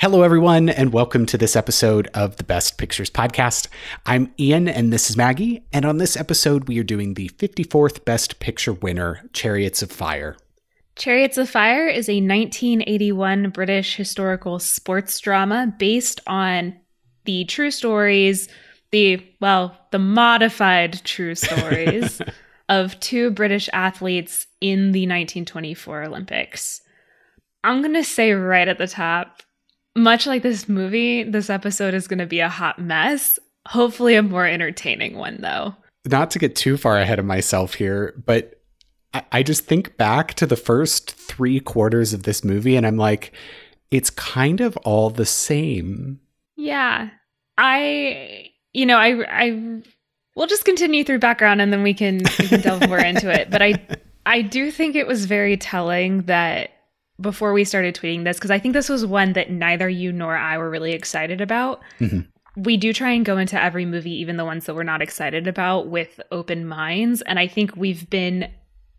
Hello, everyone, and welcome to this episode of the Best Pictures Podcast. I'm Ian, and this is Maggie. And on this episode, we are doing the 54th Best Picture winner, Chariots of Fire. Chariots of Fire is a 1981 British historical sports drama based on the true stories, the, well, the modified true stories of two British athletes in the 1924 Olympics. I'm going to say right at the top, much like this movie, this episode is going to be a hot mess. Hopefully, a more entertaining one, though. Not to get too far ahead of myself here, but I, I just think back to the first three quarters of this movie and I'm like, it's kind of all the same. Yeah. I, you know, I, I, we'll just continue through background and then we can, we can delve more into it. But I, I do think it was very telling that before we started tweeting this because I think this was one that neither you nor I were really excited about. Mm-hmm. We do try and go into every movie, even the ones that we're not excited about, with open minds. And I think we've been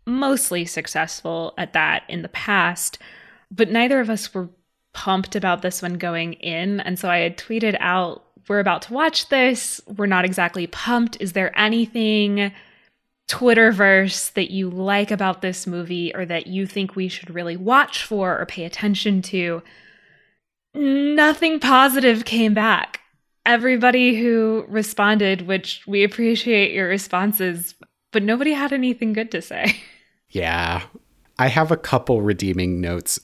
mostly successful at that in the past. But neither of us were pumped about this one going in. And so I had tweeted out, We're about to watch this. We're not exactly pumped. Is there anything Twitterverse that you like about this movie or that you think we should really watch for or pay attention to, nothing positive came back. Everybody who responded, which we appreciate your responses, but nobody had anything good to say. Yeah. I have a couple redeeming notes.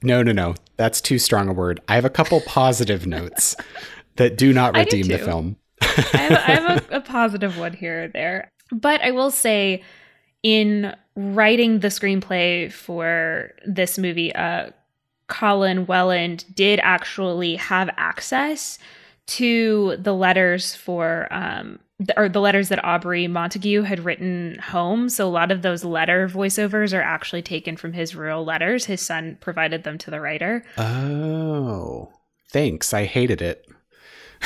No, no, no. That's too strong a word. I have a couple positive notes that do not redeem do the film. I have, I have a, a positive one here or there. But I will say, in writing the screenplay for this movie, uh, Colin Welland did actually have access to the letters for um, the, or the letters that Aubrey Montague had written home. So a lot of those letter voiceovers are actually taken from his real letters. His son provided them to the writer. Oh, thanks. I hated it.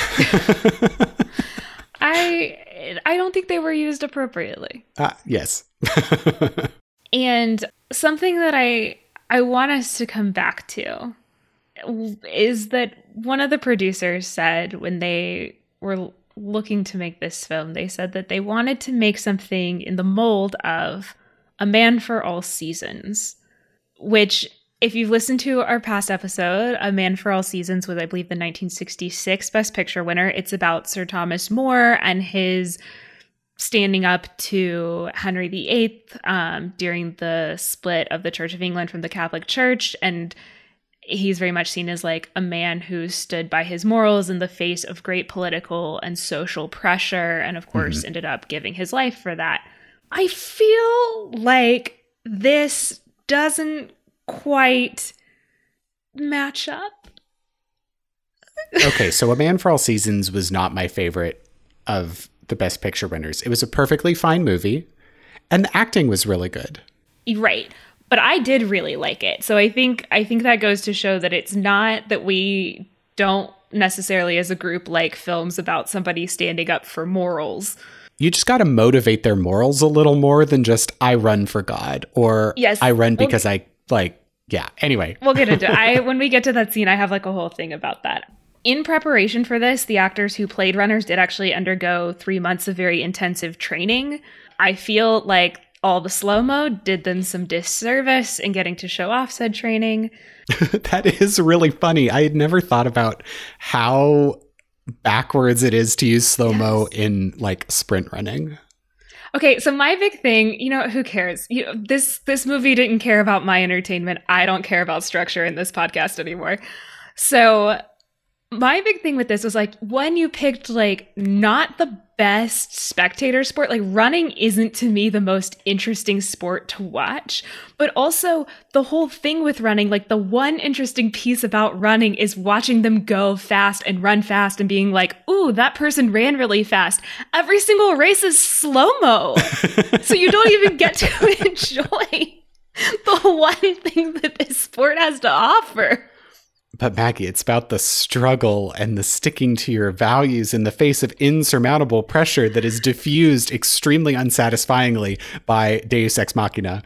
I I don't think they were used appropriately. Uh, yes. and something that I I want us to come back to is that one of the producers said when they were looking to make this film, they said that they wanted to make something in the mold of A Man for All Seasons, which if you've listened to our past episode, A Man for All Seasons was, I believe, the 1966 Best Picture winner. It's about Sir Thomas More and his standing up to Henry VIII um, during the split of the Church of England from the Catholic Church. And he's very much seen as like a man who stood by his morals in the face of great political and social pressure. And of course, mm-hmm. ended up giving his life for that. I feel like this doesn't quite match up. okay, so A Man for All Seasons was not my favorite of the Best Picture winners. It was a perfectly fine movie, and the acting was really good. Right. But I did really like it. So I think I think that goes to show that it's not that we don't necessarily as a group like films about somebody standing up for morals. You just got to motivate their morals a little more than just I run for God or yes, I run because I like yeah anyway. We'll get into it i when we get to that scene i have like a whole thing about that. In preparation for this the actors who played runners did actually undergo three months of very intensive training. I feel like all the slow mo did them some disservice in getting to show off said training. That is really funny. I had never thought about how backwards it is to use slow mo yes. in like sprint running Okay, so my big thing, you know, who cares? You know, this this movie didn't care about my entertainment. I don't care about structure in this podcast anymore. So my big thing with this was like when you picked like not the best spectator sport like running isn't to me the most interesting sport to watch. But also the whole thing with running like the one interesting piece about running is watching them go fast and run fast and being like ooh that person ran really fast. Every single race is slow-mo. So you don't even get to enjoy the one thing that this sport has to offer but Maggie, it's about the struggle and the sticking to your values in the face of insurmountable pressure that is diffused extremely unsatisfyingly by Deus Ex Machina.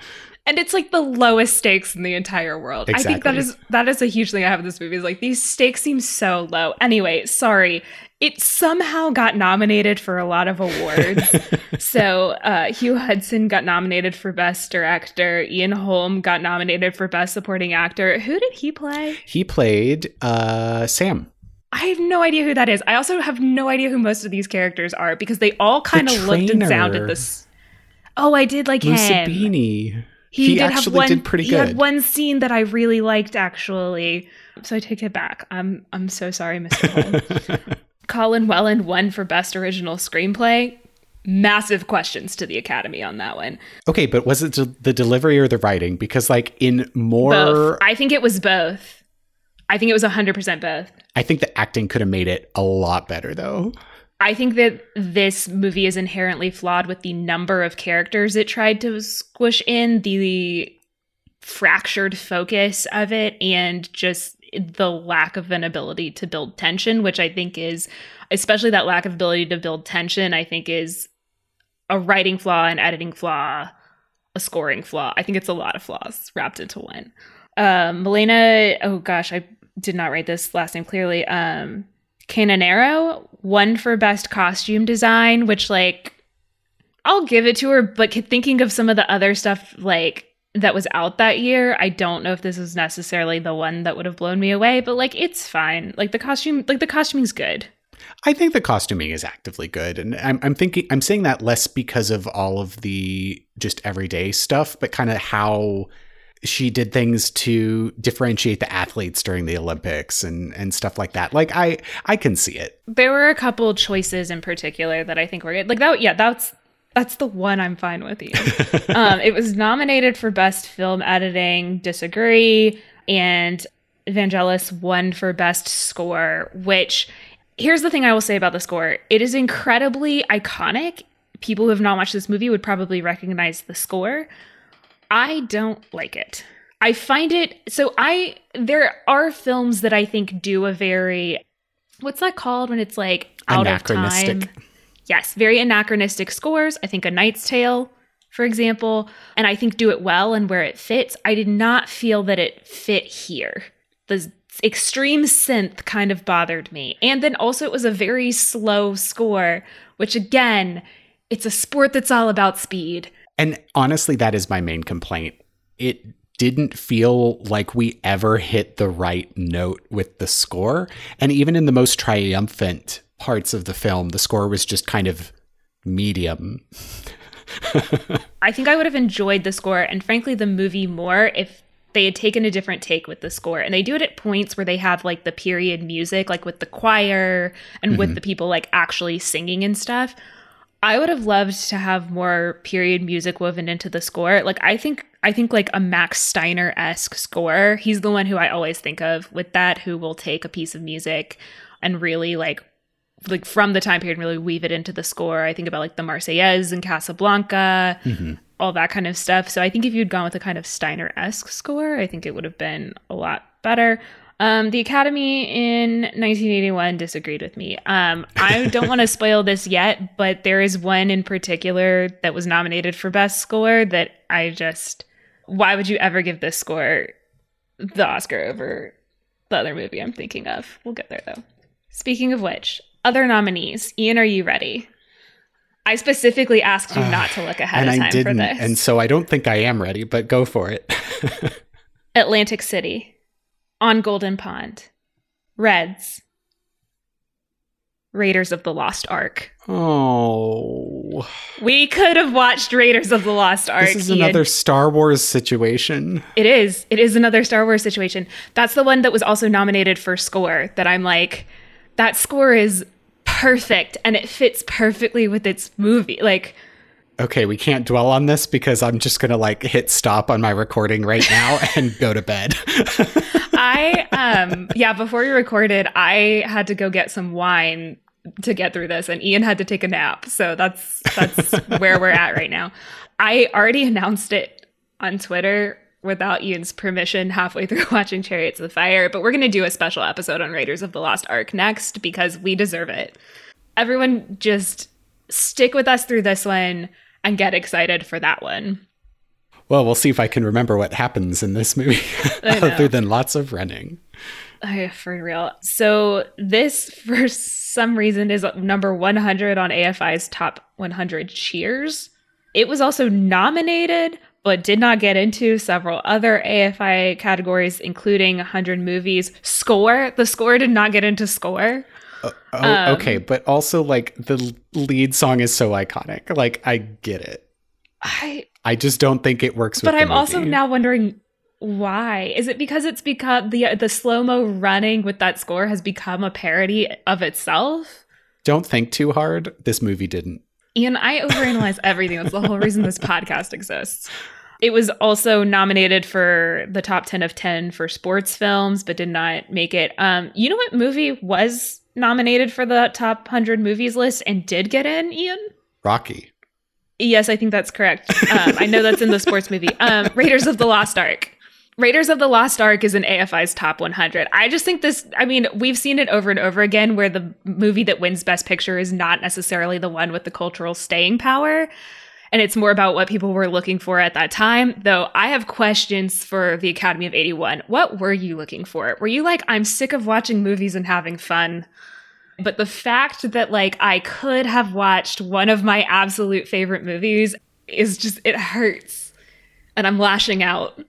And it's like the lowest stakes in the entire world. I think that Exactly. is that is a huge thing I have in this movie. Is like these stakes seem so low. Anyway, sorry. It somehow got nominated for a lot of awards. so uh, Hugh Hudson got nominated for Best Director. Ian Holm got nominated for Best Supporting Actor. Who did he play? He played uh, Sam. I have no idea who that is. I also have no idea who most of these characters are because they all kind of looked and sounded this. Oh, I did like him. Mussabini. He, He did have actually one, did pretty good. He had one scene that I really liked, actually. So I take it back. I'm I'm so sorry, Mr. Holm. Colin Welland won for best original screenplay. Massive questions to the Academy on that one. Okay, but was it de- the delivery or the writing? Because like in more, Both. I think it was both. I think it was 100% both. I think the acting could have made it a lot better though. I think that this movie is inherently flawed with the number of characters it tried to squish in, the fractured focus of it, and just the lack of an ability to build tension, which I think is, especially that lack of ability to build tension, I think is a writing flaw, an editing flaw, a scoring flaw. I think it's a lot of flaws wrapped into one. Um, Milena, oh gosh, I did not write this last name clearly. Um, Canonero won for best costume design, which like I'll give it to her, but thinking of some of the other stuff like that was out that year, I don't know if this is necessarily the one that would have blown me away, but like it's fine. Like the costume, like the costuming's good. I think the costuming is actively good, and I'm, I'm thinking I'm saying that less because of all of the just everyday stuff, but kind of how she did things to differentiate the athletes during the Olympics and and stuff like that. Like I I can see it. There were a couple choices in particular that I think were good. Like that, yeah, that's that's the one I'm fine with. You. um, it was nominated for best film editing. Disagree, and Vangelis won for best score. Which here's the thing I will say about the score: it is incredibly iconic. People who have not watched this movie would probably recognize the score. I don't like it. I find it so I there are films that I think do a very what's that called when it's like out of time? Yes, very anachronistic scores. I think A Knight's Tale, for example, and I think do it well and where it fits. I did not feel that it fit here. The extreme synth kind of bothered me. And then also it was a very slow score, which again, it's a sport that's all about speed. And honestly, that is my main complaint. It didn't feel like we ever hit the right note with the score. And even in the most triumphant parts of the film, the score was just kind of medium. I think I would have enjoyed the score and frankly the movie more if they had taken a different take with the score. And they do it at points where they have like the period music, like with the choir and mm-hmm. with the people like actually singing and stuff. I would have loved to have more period music woven into the score. Like I think I think like a Max Steiner esque score. He's the one who I always think of with that, who will take a piece of music and really like like from the time period and really weave it into the score. I think about like the Marseillaise and Casablanca, mm-hmm. all that kind of stuff. So I think if you'd gone with a kind of Steiner esque score, I think it would have been a lot better. Um, the Academy in 1981 disagreed with me. Um, I don't want to spoil this yet, but there is one in particular that was nominated for Best Score that I just. Why would you ever give this score the Oscar over the other movie I'm thinking of? We'll get there though. Speaking of which, other nominees. Ian, are you ready? I specifically asked you not to look ahead and of time I didn't. for this. And so I don't think I am ready, but go for it. Atlantic City, On Golden Pond, Reds, Raiders of the Lost Ark. oh. We could have watched Raiders of the Lost Ark. This is another Star Wars situation. It is. It is another Star Wars situation. That's the one that was also nominated for score. That I'm like, that score is perfect and it fits perfectly with its movie. Like, Okay, we can't dwell on this because I'm just going to like hit stop on my recording right now and go to bed. I um yeah, before we recorded, I had to go get some wine to get through this and Ian had to take a nap. So that's that's where we're at right now. I already announced it on Twitter without Ian's permission halfway through watching Chariots of Fire, but we're going to do a special episode on Raiders of the Lost Ark next because we deserve it. Everyone just stick with us through this one and get excited for that one. Well, we'll see if I can remember what happens in this movie other than lots of running. Oh, for real. So this, for some reason, is number 100 on AFI's top 100 cheers. It was also nominated, but did not get into several other AFI categories, including 100 movies. Score. The score did not get into score. Oh, oh um, okay, but also like the lead song is so iconic. Like I get it. I I just don't think it works. But I'm also now wondering why. Is it because it's become the the slow mo running with that score has become a parody of itself? Don't think too hard. This movie didn't. Ian, I overanalyze everything. That's the whole reason this podcast exists. It was also nominated for the top 10 of 10 for sports films, but did not make it. Um, you know what movie was nominated for the top 100 movies list and did get in, Ian? Rocky. Yes, I think that's correct. Um, I know that's in the sports movie. Um, Raiders of the Lost Ark. Raiders of the Lost Ark is in AFI's top 100. I just think this, I mean, we've seen it over and over again where the movie that wins Best Picture is not necessarily the one with the cultural staying power. And it's more about what people were looking for at that time. Though I have questions for the Academy of 81. What were you looking for? Were you like, I'm sick of watching movies and having fun? But the fact that like I could have watched one of my absolute favorite movies is just, it hurts. And I'm lashing out.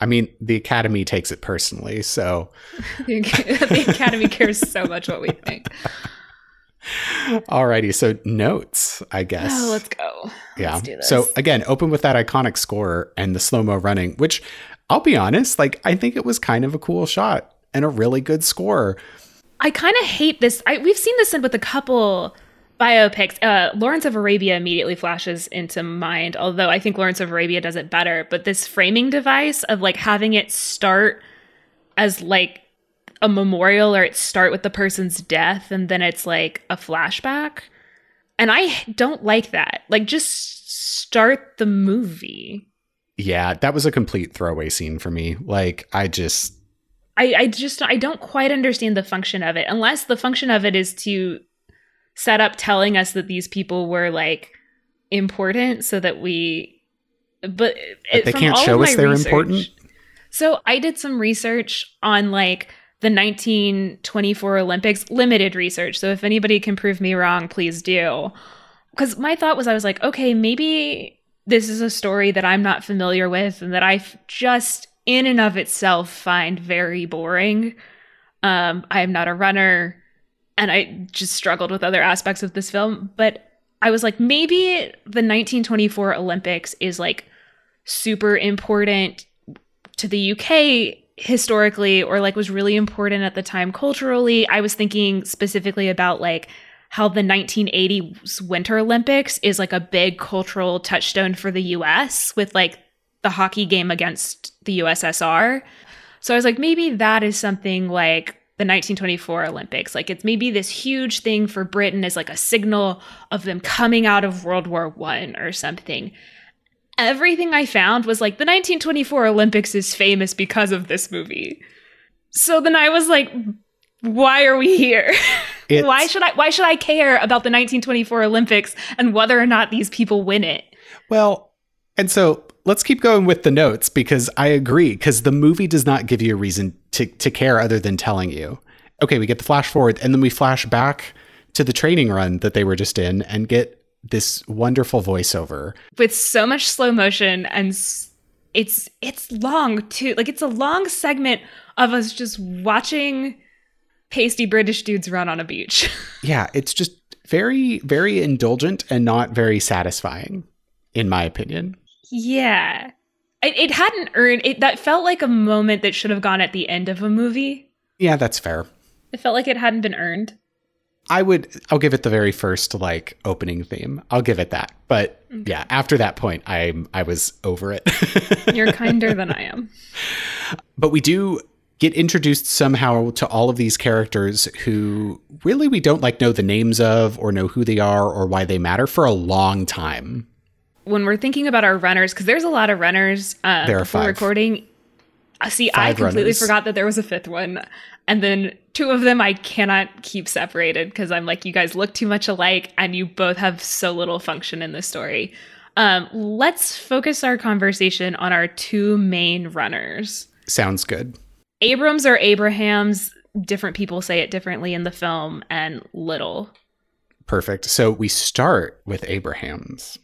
I mean, the Academy takes it personally, so the Academy cares so much what we think. Alrighty, so notes, I guess. Oh, let's go. Yeah. Let's so again, open with that iconic score and the slow mo running, which I'll be honest, like I think it was kind of a cool shot and a really good score. I kind of hate this. I, we've seen this with a couple biopics, uh, Lawrence of Arabia immediately flashes into mind, although I think Lawrence of Arabia does it better. But this framing device of like having it start as like a memorial or it start with the person's death and then it's like a flashback. And I don't like that. Like just start the movie. Yeah, that was a complete throwaway scene for me. Like I just I, I just I don't quite understand the function of it unless the function of it is to set up telling us that these people were like important so that we but, it, they can't show us they're research, important so i did some research on like the 1924 olympics limited research. So if anybody can prove me wrong please do. Because my thought was i was like okay maybe this is a story that i'm not familiar with and that i just in and of itself find very boring. Um, i am not a runner and I just struggled with other aspects of this film. But I was like, maybe the 1924 Olympics is like super important to the UK historically, or like was really important at the time culturally. I was thinking specifically about like how the 1980s Winter Olympics is like a big cultural touchstone for the US with like the hockey game against the USSR. So I was like, maybe that is something like the 1924 Olympics. Like it's maybe this huge thing for Britain as like a signal of them coming out of World War One or something. Everything I found was like the 1924 Olympics is famous because of this movie. So then I was like, why are we here? why should I why should I care about the 1924 Olympics and whether or not these people win it? Well, and so let's keep going with the notes because I agree because the movie does not give you a reason to to care other than telling you. Okay, we get the flash forward and then we flash back to the training run that they were just in and get this wonderful voiceover with so much slow motion and it's it's long too. Like it's a long segment of us just watching pasty British dudes run on a beach. yeah, it's just very very indulgent and not very satisfying in my opinion. Yeah. It, it hadn't earned it. That felt like a moment that should have gone at the end of a movie. Yeah, that's fair. It felt like it hadn't been earned. I would, I'll give it the very first like opening theme. I'll give it that. But okay. yeah, after that point, I I was over it. You're kinder than I am. But we do get introduced somehow to all of these characters who really we don't like know the names of or know who they are or why they matter for a long time when we're thinking about our runners, because there's a lot of runners uh, there are five. recording. Uh, see, five I completely runners. forgot that there was a fifth one. And then two of them I cannot keep separated because I'm like, you guys look too much alike and you both have so little function in the story. Um, let's focus our conversation on our two main runners. Sounds good. Abrams or Abrahams, different people say it differently in the film, and Liddell. Perfect. So we start with Abrahams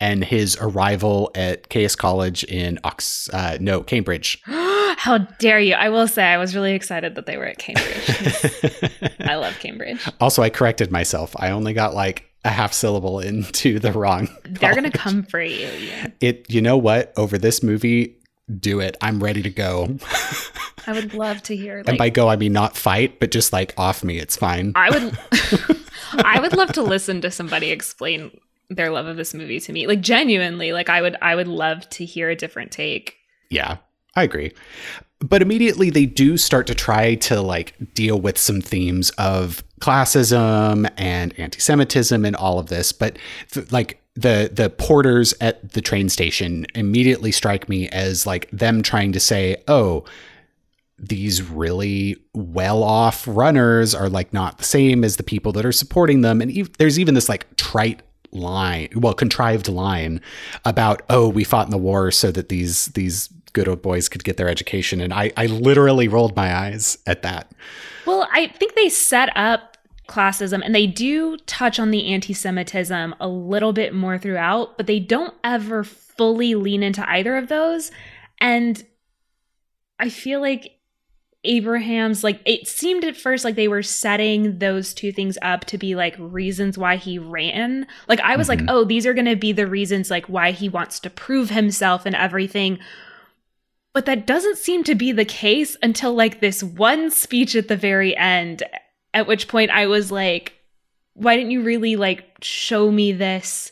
and his arrival at Caius College in Ox, uh, no Cambridge. How dare you? I will say I was really excited that they were at Cambridge. I love Cambridge. Also, I corrected myself. I only got like a half syllable into the wrong. They're gonna come for you. Yeah. It. You know what? Over this movie, do it. I'm ready to go. I would love to hear. Like, and by go, I mean not fight, but just like off me. It's fine. I would. I would love to listen to somebody explain their love of this movie to me. Like genuinely, like I would. I would love to hear a different take. Yeah, I agree. But immediately they do start to try to like deal with some themes of classism and anti-Semitism and all of this. But th- like the the porters at the train station immediately strike me as like them trying to say, "Oh, these really well-off runners are like not the same as the people that are supporting them." And there's even this like trite line, well, contrived line about, "Oh, we fought in the war so that these these good old boys could get their education." And I I literally rolled my eyes at that. Well, I think they set up classism and they do touch on the anti-semitism a little bit more throughout but they don't ever fully lean into either of those and i feel like abraham's like it seemed at first like they were setting those two things up to be like reasons why he ran like i was mm-hmm. like oh these are going to be the reasons like why he wants to prove himself and everything but that doesn't seem to be the case until like this one speech at the very end at which point I was like, why didn't you really like show me this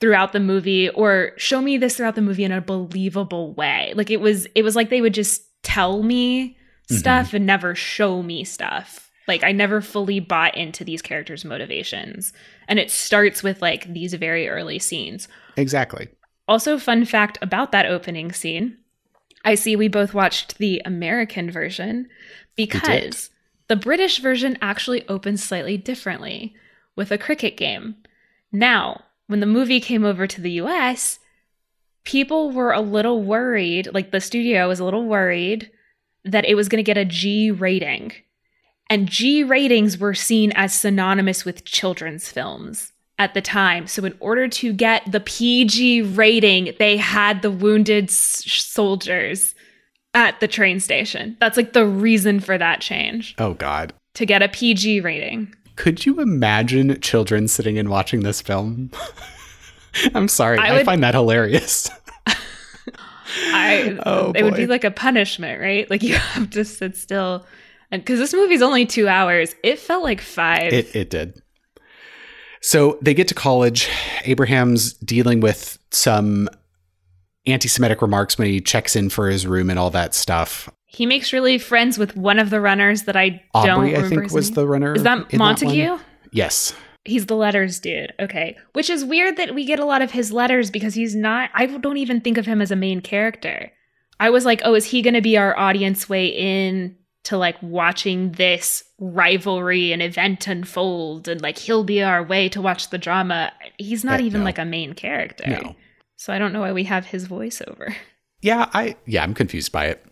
throughout the movie or show me this throughout the movie in a believable way? Like it was it was like they would just tell me mm-hmm. stuff and never show me stuff. Like I never fully bought into these characters' motivations. And it starts with like these very early scenes. Exactly. Also, fun fact about that opening scene. I see we both watched the American version because the British version actually opens slightly differently with a cricket game. Now, when the movie came over to the US, people were a little worried, like the studio was a little worried that it was going to get a G rating. And G ratings were seen as synonymous with children's films at the time. So, in order to get the PG rating, they had the wounded s- soldiers at the train station. That's like the reason for that change. Oh, God. To get a PG rating. Could you imagine children sitting and watching this film? I'm sorry. I, would, I, find that hilarious. I oh, it would be like a punishment, right? Like you have to sit still. And because this movie's only two hours, it felt like five. It, it did. So they get to college. Abraham's dealing with some anti-Semitic remarks when he checks in for his room and all that stuff. He makes really friends with one of the runners that I Aubrey, don't. Remember I think was name. the runner. Is that Montague? That yes. He's the letters dude. Okay. Which is weird that we get a lot of his letters because he's not, I don't even think of him as a main character. I was like, oh, is he going to be our audience way in to like watching this rivalry and event unfold and like he'll be our way to watch the drama? He's not eh, even no. like a main character. No. So I don't know why we have his voiceover. Yeah, I yeah, I'm confused by it.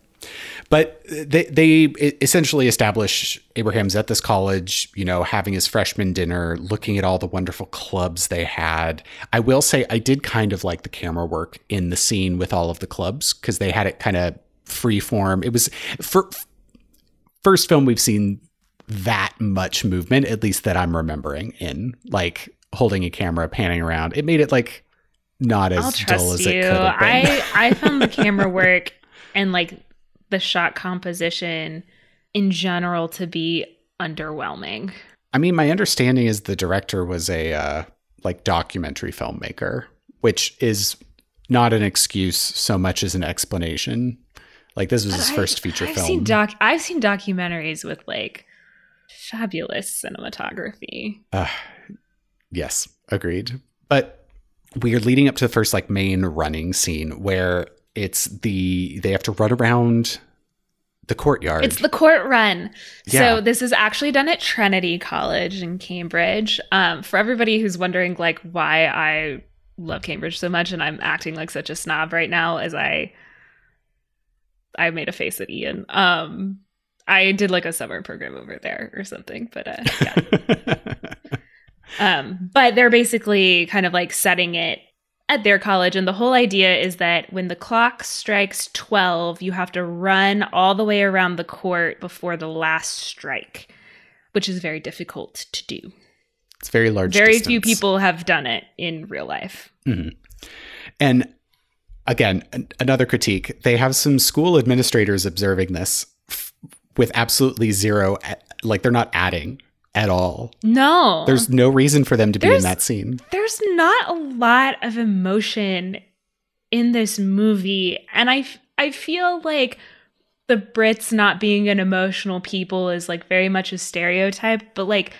But they they essentially establish Abraham's at this college, you know, having his freshman dinner, looking at all the wonderful clubs they had. I will say I did kind of like the camera work in the scene with all of the clubs because they had it kind of free form. It was for first film we've seen that much movement, at least that I'm remembering in like holding a camera, panning around. It made it like not as dull as you. it could have been. I I found the camera work and like the shot composition in general to be underwhelming. I mean, my understanding is the director was a uh, like documentary filmmaker, which is not an excuse so much as an explanation. Like this was but his I, first feature I've film. Seen doc- I've seen documentaries with like fabulous cinematography. Uh, yes, agreed. But we are leading up to the first like main running scene where it's the they have to run around the courtyard. It's the court run. Yeah. So this is actually done at Trinity College in Cambridge. Um, for everybody who's wondering like why I love Cambridge so much and I'm acting like such a snob right now as I I made a face at Ian. Um I did like a summer program over there or something, but uh yeah. um but they're basically kind of like setting it at their college and the whole idea is that when the clock strikes 12 you have to run all the way around the court before the last strike which is very difficult to do. It's very large very distance. few people have done it in real life. Hmm and again an- another critique they have some school administrators observing this f- with absolutely zero like they're not adding at all. No. There's no reason for them to be in that scene. there's not a lot of emotion in this movie and I, I feel like the brits not being an emotional people is like very much a stereotype but like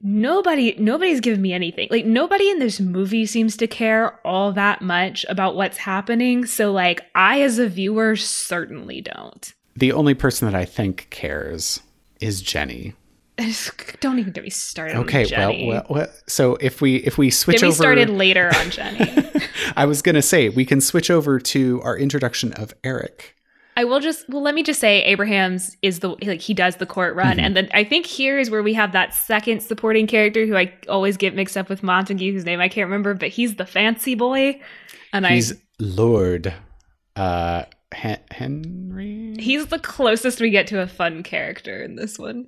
nobody nobody's giving me anything. Like nobody in this movie seems to care all that much about what's happening so like i as a viewer certainly don't. The only person that i think cares is jenny don't even get me started okay on Jenny. well, well well so if we if we switch get over started later on jenny i was gonna say we can switch over to our introduction of eric I will just well let me just say Abraham's is the like he does the court run Mhm. and then I think here is where we have that second supporting character who I always get mixed up with Montague whose name I can't remember but he's the fancy boy and he's I lord uh henry he's the closest we get to a fun character in this one.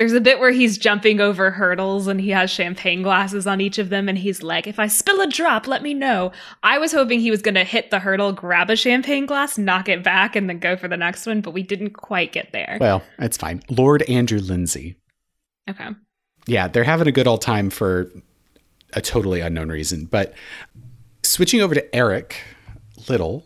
There's a bit where he's jumping over hurdles and he has champagne glasses on each of them and he's like if I spill a drop let me know. I was hoping he was going to hit the hurdle, grab a champagne glass, knock it back and then go for the next one but we didn't quite get there. well it's fine lord andrew lindsay okay. yeah, they're having a good old time for a totally unknown reason. But switching over to Eric Liddell,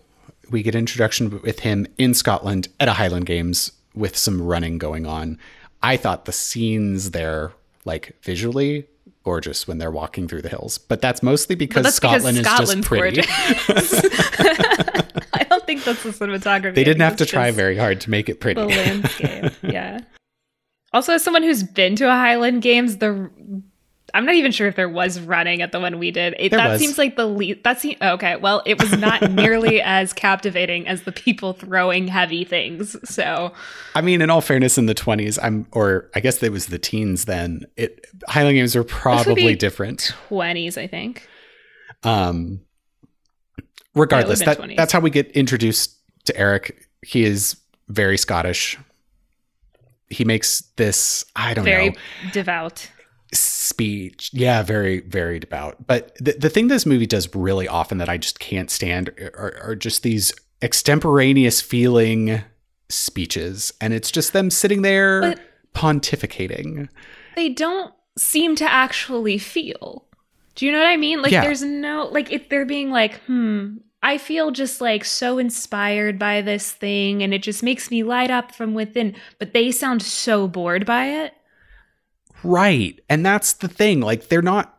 we get introduction with him in Scotland at a Highland Games with some running going on. I thought the scenes there, like visually, gorgeous when they're walking through the hills. But that's mostly because that's Scotland because is just pretty. I don't think that's the cinematography. they didn't have to try very hard to make it pretty. The landscape, yeah. Also, as someone who's been to a Highland Games, the I'm not even sure if there was running at the one we did. It, that was. seems like the least. That seems okay. Well, it was not nearly as captivating as the people throwing heavy things. So I mean, in all fairness, in the 20s, I'm, or I guess it was the teens then, it Highland Games were probably different. 20s, I think. Um, regardless, that, that's how we get introduced to Eric. He is very Scottish. He makes this, I don't Very know, very devout. Speech. Yeah, very, very devout. But the, the thing this movie does really often that I just can't stand are, are just these extemporaneous feeling speeches. And it's just them sitting there But- pontificating. they don't seem to actually feel. Do you know what I mean? Like Yeah. there's no like if they're being like, hmm, I feel just like so inspired by this thing and it just makes me light up from within, but they sound so bored by it. Right. And that's the thing. Like, they're not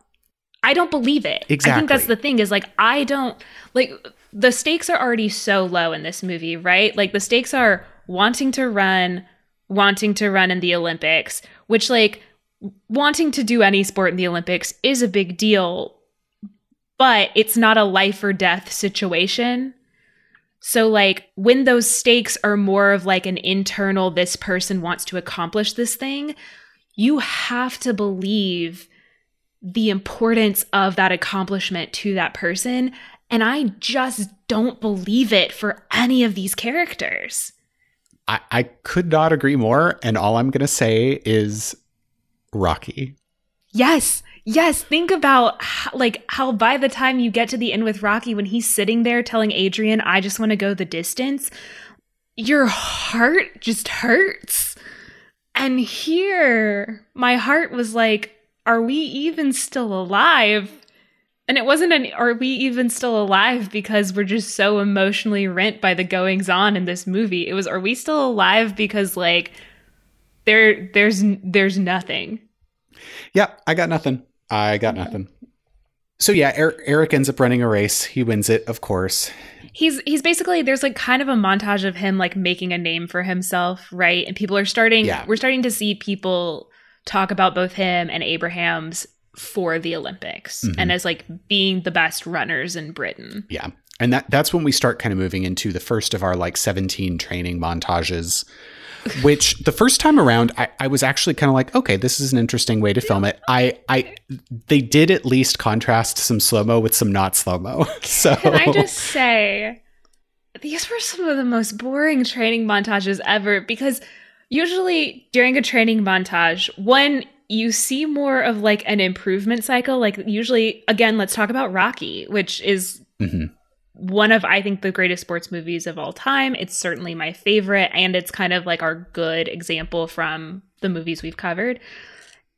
I don't believe it. Exactly. I think that's the thing is like I don't like the stakes are already so low in this movie, right? Like the stakes are wanting to run, wanting to run in the Olympics, which like wanting to do any sport in the Olympics is a big deal, but it's not a life or death situation. So like when those stakes are more of like an internal this person wants to accomplish this thing, you have to believe the importance of that accomplishment to that person. And I just don't believe it for any of these characters. I, I could not agree more. And all I'm going to say is Rocky. Yes. Yes, think about how, like how by the time you get to the end with Rocky when he's sitting there telling Adrian, "I just want to go the distance." Your heart just hurts. And here, my heart was like, "Are we even still alive?" And it wasn't an are we even still alive because we're just so emotionally rent by the goings on in this movie. It was are we still alive because like there there's there's nothing. Yeah, I got nothing. I got nothing. So yeah, Er- Eric ends up running a race. He wins it, of course. he's he's basically there's like kind of a montage of him like making a name for himself right and people are starting Yeah. we're starting to see people talk about both him and abraham's for the Olympics Mhm. and as like being the best runners in Britain. Yeah. And that that's when we start kind of moving into the first of our like 17 training montages. Which the first time around, I, I was actually kind of like, okay, this is an interesting way to film it. I, I, they did at least contrast some slow mo with some not slow mo. So Can I just say, these were some of the most boring training montages ever because usually during a training montage, one, you see more of like an improvement cycle. Like, usually, again, let's talk about Rocky, which is Mhm. One of, I think, the greatest sports movies of all time. It's certainly my favorite, and it's kind of like our good example from the movies we've covered.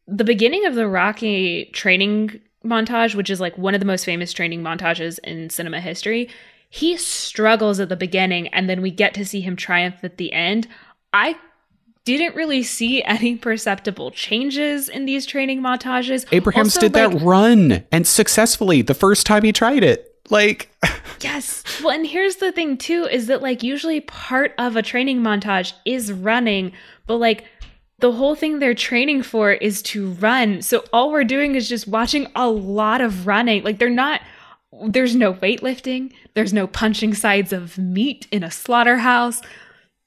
The beginning of the Rocky training montage, which is like one of the most famous training montages in cinema history, he struggles at the beginning and then we get to see him triumph at the end. I didn't really see any perceptible changes in these training montages. Abrahams Also, did that run and successfully the first time he tried it. Like, Yes. Well, and here's the thing too is that like usually part of a training montage is running, but like the whole thing they're training for is to run. So all we're doing is just watching a lot of running. Like they're not there's no weightlifting, there's no punching sides of meat in a slaughterhouse.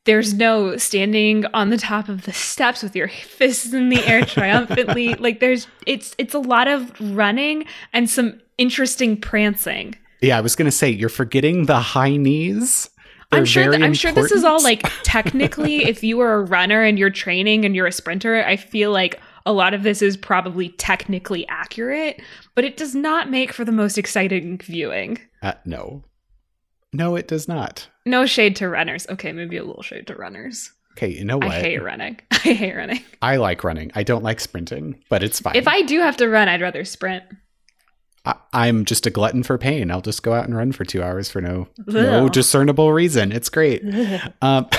There's no standing on the top of the steps with your fists in the air triumphantly. like there's it's it's a lot of running and some interesting prancing. Yeah, I was gonna say you're forgetting the high knees. They're I'm sure. That, I'm sure this is all like technically, if you were a runner and you're training and you're a sprinter, I feel like a lot of this is probably technically accurate, but it does not make for the most exciting viewing. Uh, no, no, it does not. No shade to runners. Okay, maybe a little shade to runners. Okay, you know what? I hate running. I hate running. I like running. I don't like sprinting, but it's fine. If I do have to run, I'd rather sprint. I, I'm just a glutton for pain. I'll just go out and run for two hours for no no discernible reason. It's great. Um,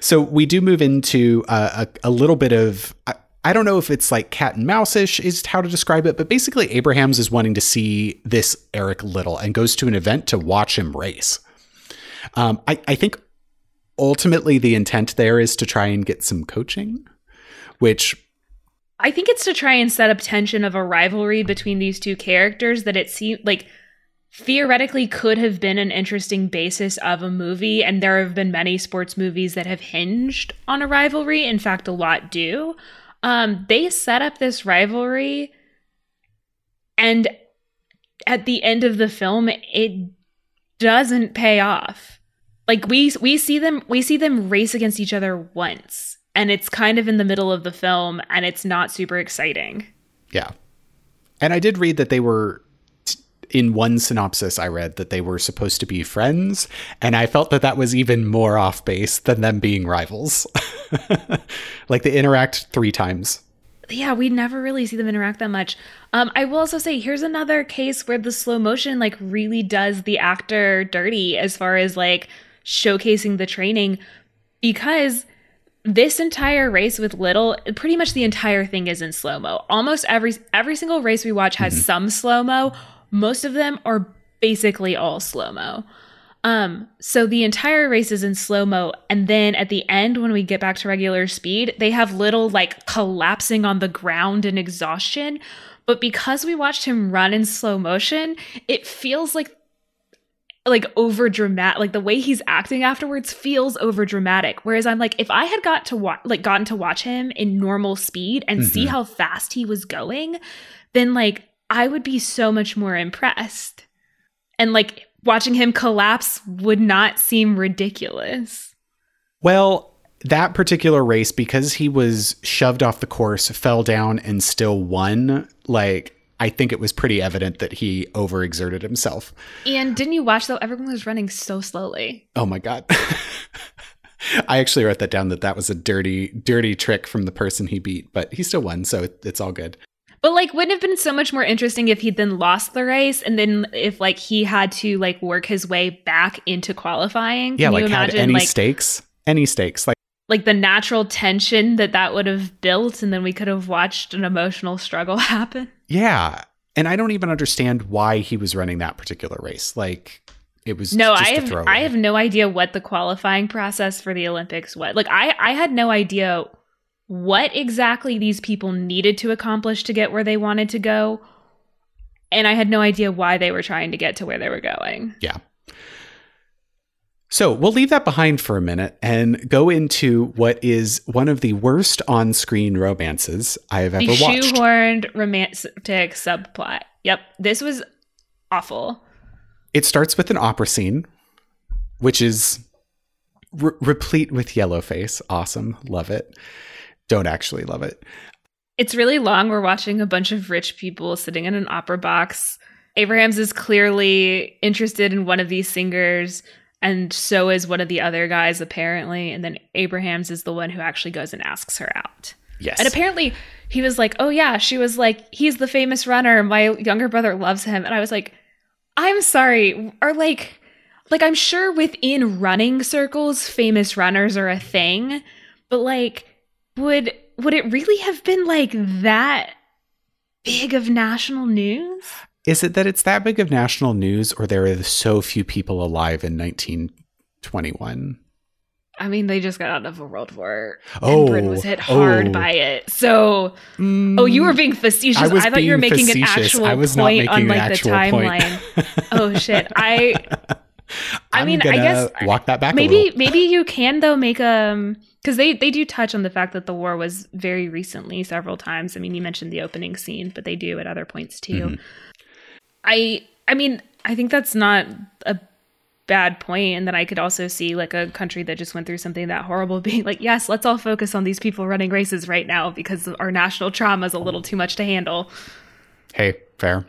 so we do move into uh, a, a little bit of. I, I don't know if it's like cat and mouse-ish is how to describe it, but basically Abrahams is wanting to see this Eric Liddell and goes to an event to watch him race. Um, I, I think ultimately the intent there is to try and get some coaching, which I think it's to try and set up tension of a rivalry between these two characters that it seemed like theoretically could have been an interesting basis of a movie. And there have been many sports movies that have hinged on a rivalry. In fact, a lot do. Um, they set up this rivalry, and at the end of the film, it doesn't pay off. Like we we see them we see them race against each other once and it's kind of in the middle of the film and it's not super exciting. Yeah. And I did read that they were in one synopsis I read that they were supposed to be friends and I felt that that was even more off base than them being rivals. like they interact 3 times. Yeah, we never really see them interact that much. Um, I will also say here's another case where the slow motion like really does the actor dirty as far as like showcasing the training because this entire race with Liddell pretty much the entire thing is in slow mo almost every every single race we watch has some slow mo most of them are basically all slow mo um so the entire race is in slow mo and then at the end when we get back to regular speed they have Liddell like collapsing on the ground in exhaustion. But because we watched him run in slow motion it feels like like over dramatic like the way he's acting afterwards feels over dramatic. Whereas i'm like if i had got to watch like gotten to watch him in normal speed and see Mhm. how fast he was going then like i would be so much more impressed. And like watching him collapse would not seem ridiculous. Well, that particular race because he was shoved off the course, fell down and still won, like I think it was pretty evident that he overexerted himself. and didn't you watch though everyone was running so slowly Oh my god. I actually wrote that down that that was a dirty, dirty trick from the person he beat, but he still won, so it, it's all good. But like, wouldn't have been so much more interesting if he'd then lost the race, and then if like he had to like work his way back into qualifying? Yeah, Can like you had imagine any like stakes, any stakes. Like like the natural tension that that would have built, and then we could have watched an emotional struggle happen? Yeah, and I don't even understand why he was running that particular race. Like it was No, just I a have. I have no idea what the qualifying process for the Olympics was. Like I I had no idea what exactly these people needed to accomplish to get where they wanted to go. And I had no idea why they were trying to get to where they were going. Yeah. So we'll leave that behind for a minute and go into what is one of the worst on screen romances I have ever the watched. shoehorned romantic subplot. Yep. This was awful. It starts with an opera scene, which is re- replete with yellow face. Awesome. Love it. Don't actually love it. It's really long. We're watching a bunch of rich people sitting in an opera box. Abrahams is clearly interested in one of these singers, and so is one of the other guys, apparently. And then Abrahams is the one who actually goes and asks her out. Yes. And apparently he was like, Oh, yeah. She was like, He's the famous runner. My younger brother loves him. And I was like, I'm sorry. Or like, like I'm sure within running circles, famous runners are a thing, but like, would would it really have been like that big of national news? Is it that it's that big of national news, or there are so few people alive in 1921? I mean, they just got out of a world war, Oh, and Britain was hit hard oh. by it. So, Mm, oh, you were being facetious. I I, thought you were making an actual I was not point on like the timeline. oh shit! I I I'm mean, I guess walk that back. maybe maybe you can though make a because they they do touch on the fact that the war was very recently several times. I mean, you mentioned the opening scene, but they do at other points too. Mhm. I I mean, I think that's not a bad point and then I could also see like a country that just went through something that horrible being like, yes, let's all focus on these people running races right now because our national trauma is a little too much to handle. Hey, fair.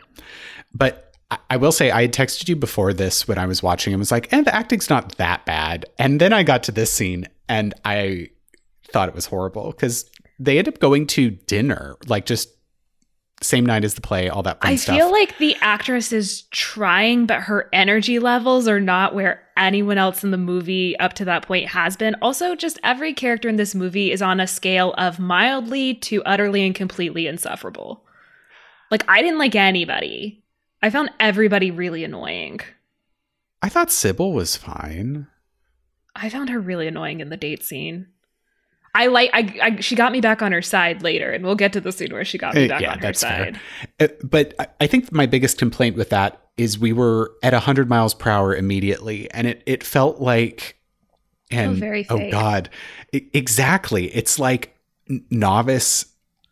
But I- I will say, I had texted you before this when I was watching and was like, and the acting's not that bad. And then I got to this scene and I thought it was horrible because they end up going to dinner, like just same night as the play, all that fun I stuff. feel like the actress is trying, but her energy levels are not where anyone else in the movie up to that point has been. Also, just every character in this movie is on a scale of mildly to utterly and completely insufferable. Like, I didn't like anybody. I found everybody really annoying. I thought Sybil was fine. I found her really annoying in the date scene. I like I, I she got me back on her side later, and we'll get to the scene where she got me Uh, back yeah, on her that's fair. side. Uh, But I- I think my biggest complaint with that is we were at 100 miles per hour immediately, and it, it felt like, and very oh god, I- exactly. It's like novice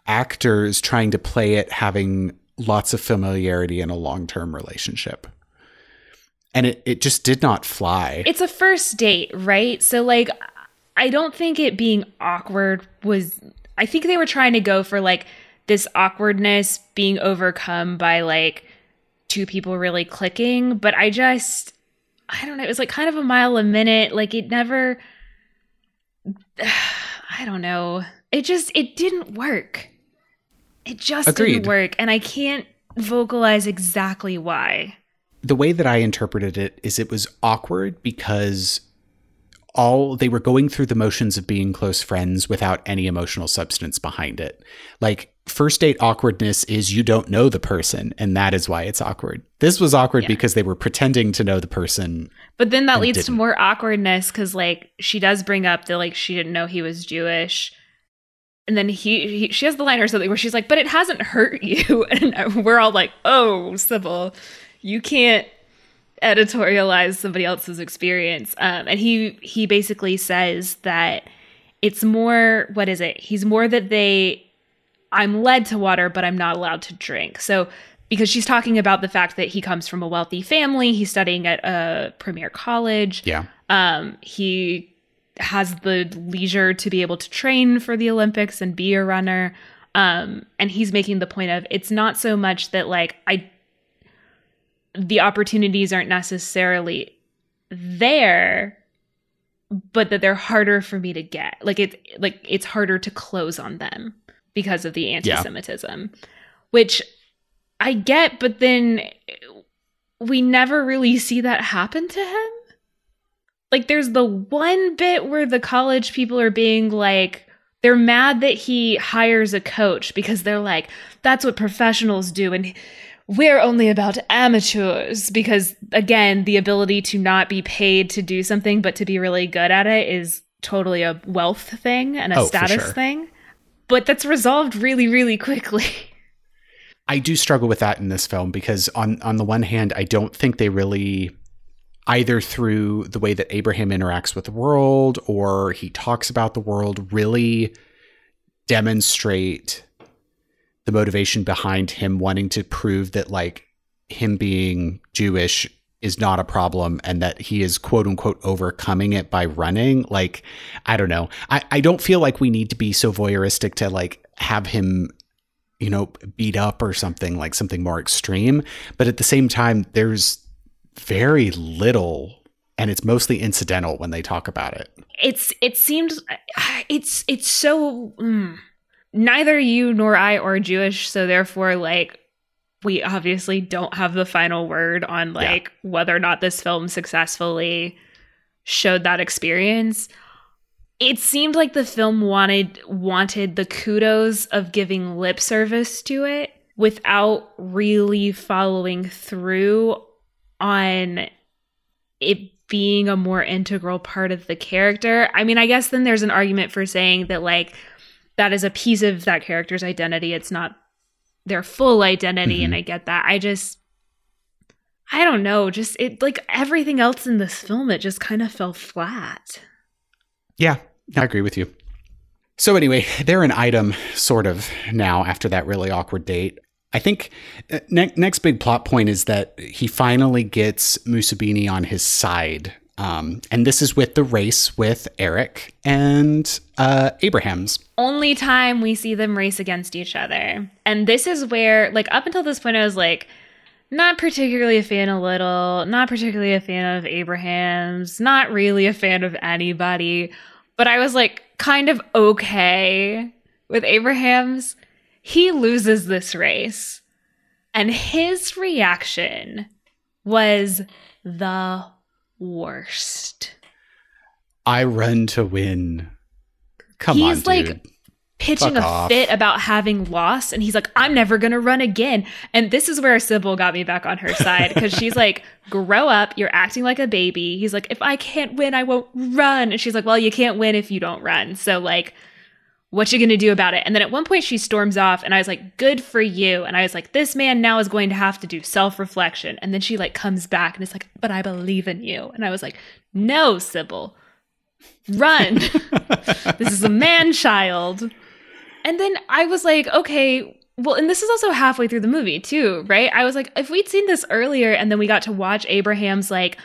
actors trying to play it having lots of familiarity in a long term relationship, and it it just did not fly. It's a first date, right? So like I don't think it being awkward was I think they were trying to go for like this awkwardness being overcome by like two people really clicking, but I just I don't know, it was like kind of a mile a minute, like it never I don't know. It just it didn't work. It just Agreed. didn't work and I can't vocalize exactly why. the way that I interpreted it is it was awkward because all they were going through the motions of being close friends without any emotional substance behind it. Like first date awkwardness is you don't know the person and that is why it's awkward. This was awkward Yeah. because they were pretending to know the person. But then that leads to didn't. more awkwardness because, like, she does bring up that, like, she didn't know he was Jewish. And then he, he she has the line or something where she's like, but it hasn't hurt you. And we're all like, oh, Sybil, you can't editorialize somebody else's experience. Um, and he, he basically says that it's more, what is it? He's more that they, I'm led to water, but I'm not allowed to drink. So, because she's talking about the fact that he comes from a wealthy family, he's studying at a premier college. Yeah. Um, he has the leisure to be able to train for the Olympics and be a runner. Um, and he's making the point of it's not so much that like I the opportunities aren't necessarily there, but that they're harder for me to get. Like it's like it's harder to close on them because of the anti-Semitism. Which I get, but then we never really see that happen to him. Like there's the one bit where the college people are being like they're mad that he hires a coach because they're like that's what professionals do and we're only about amateurs because again the ability to not be paid to do something but to be really good at it is totally a wealth thing and a Oh, status sure. thing but that's resolved really, really quickly. I do struggle with that in this film because on on the one hand, I don't think they really either through the way that Abraham interacts with the world or he talks about the world really demonstrate the motivation behind him wanting to prove that like him being Jewish is not a problem and that he is quote unquote overcoming it by running. Like, I don't know. I, I don't feel like we need to be so voyeuristic to like have him, you know, beat up or something like something more extreme. But at the same time, there's very little and it's mostly incidental when they talk about it. It's it seems it's it's so mm, neither you nor I are Jewish, so therefore like we obviously don't have the final word on like yeah. whether or not this film successfully showed that experience. It seemed like the film wanted wanted the kudos of giving lip service to it without really following through on it being a more integral part of the character. I mean, I guess then there's an argument for saying that like that is a piece of that character's identity. It's not their full identity mm-hmm. and I get that. I just I don't know, just it like everything else in this film it just kind of fell flat. Yeah, I agree with you. So anyway, they're an item sort of now after that really awkward date. I think uh, ne- next big plot point is that he finally gets Mussabini on his side. Um, and this is with the race with Eric and uh, Abrahams. Only time we see them race against each other. And this is where, like, up until this point, I was like, not particularly a fan of Liddell, not particularly a fan of Abrahams, not really a fan of anybody. But I was like, kind of okay with Abrahams he loses this race. And his reaction was the worst. I run to win. Come he's on, dude. like pitching Fuck a off. fit about having lost and he's like i'm never gonna run again and this is where sybil got me back on her side because she's like grow up you're acting like a baby he's like if i can't win i won't run and she's like well you can't win if you don't run so like what you gonna do about it? And then at one point she storms off and I was like, good for you. And I was like, this man now is going to have to do self-reflection. And then she like comes back and it's like, but I believe in you. And I was like, no, Sybil, run. this is a man child. And then I was like, okay, well, and this is also halfway through the movie too, right? I was like, if we'd seen this earlier and then we got to watch Abrahams like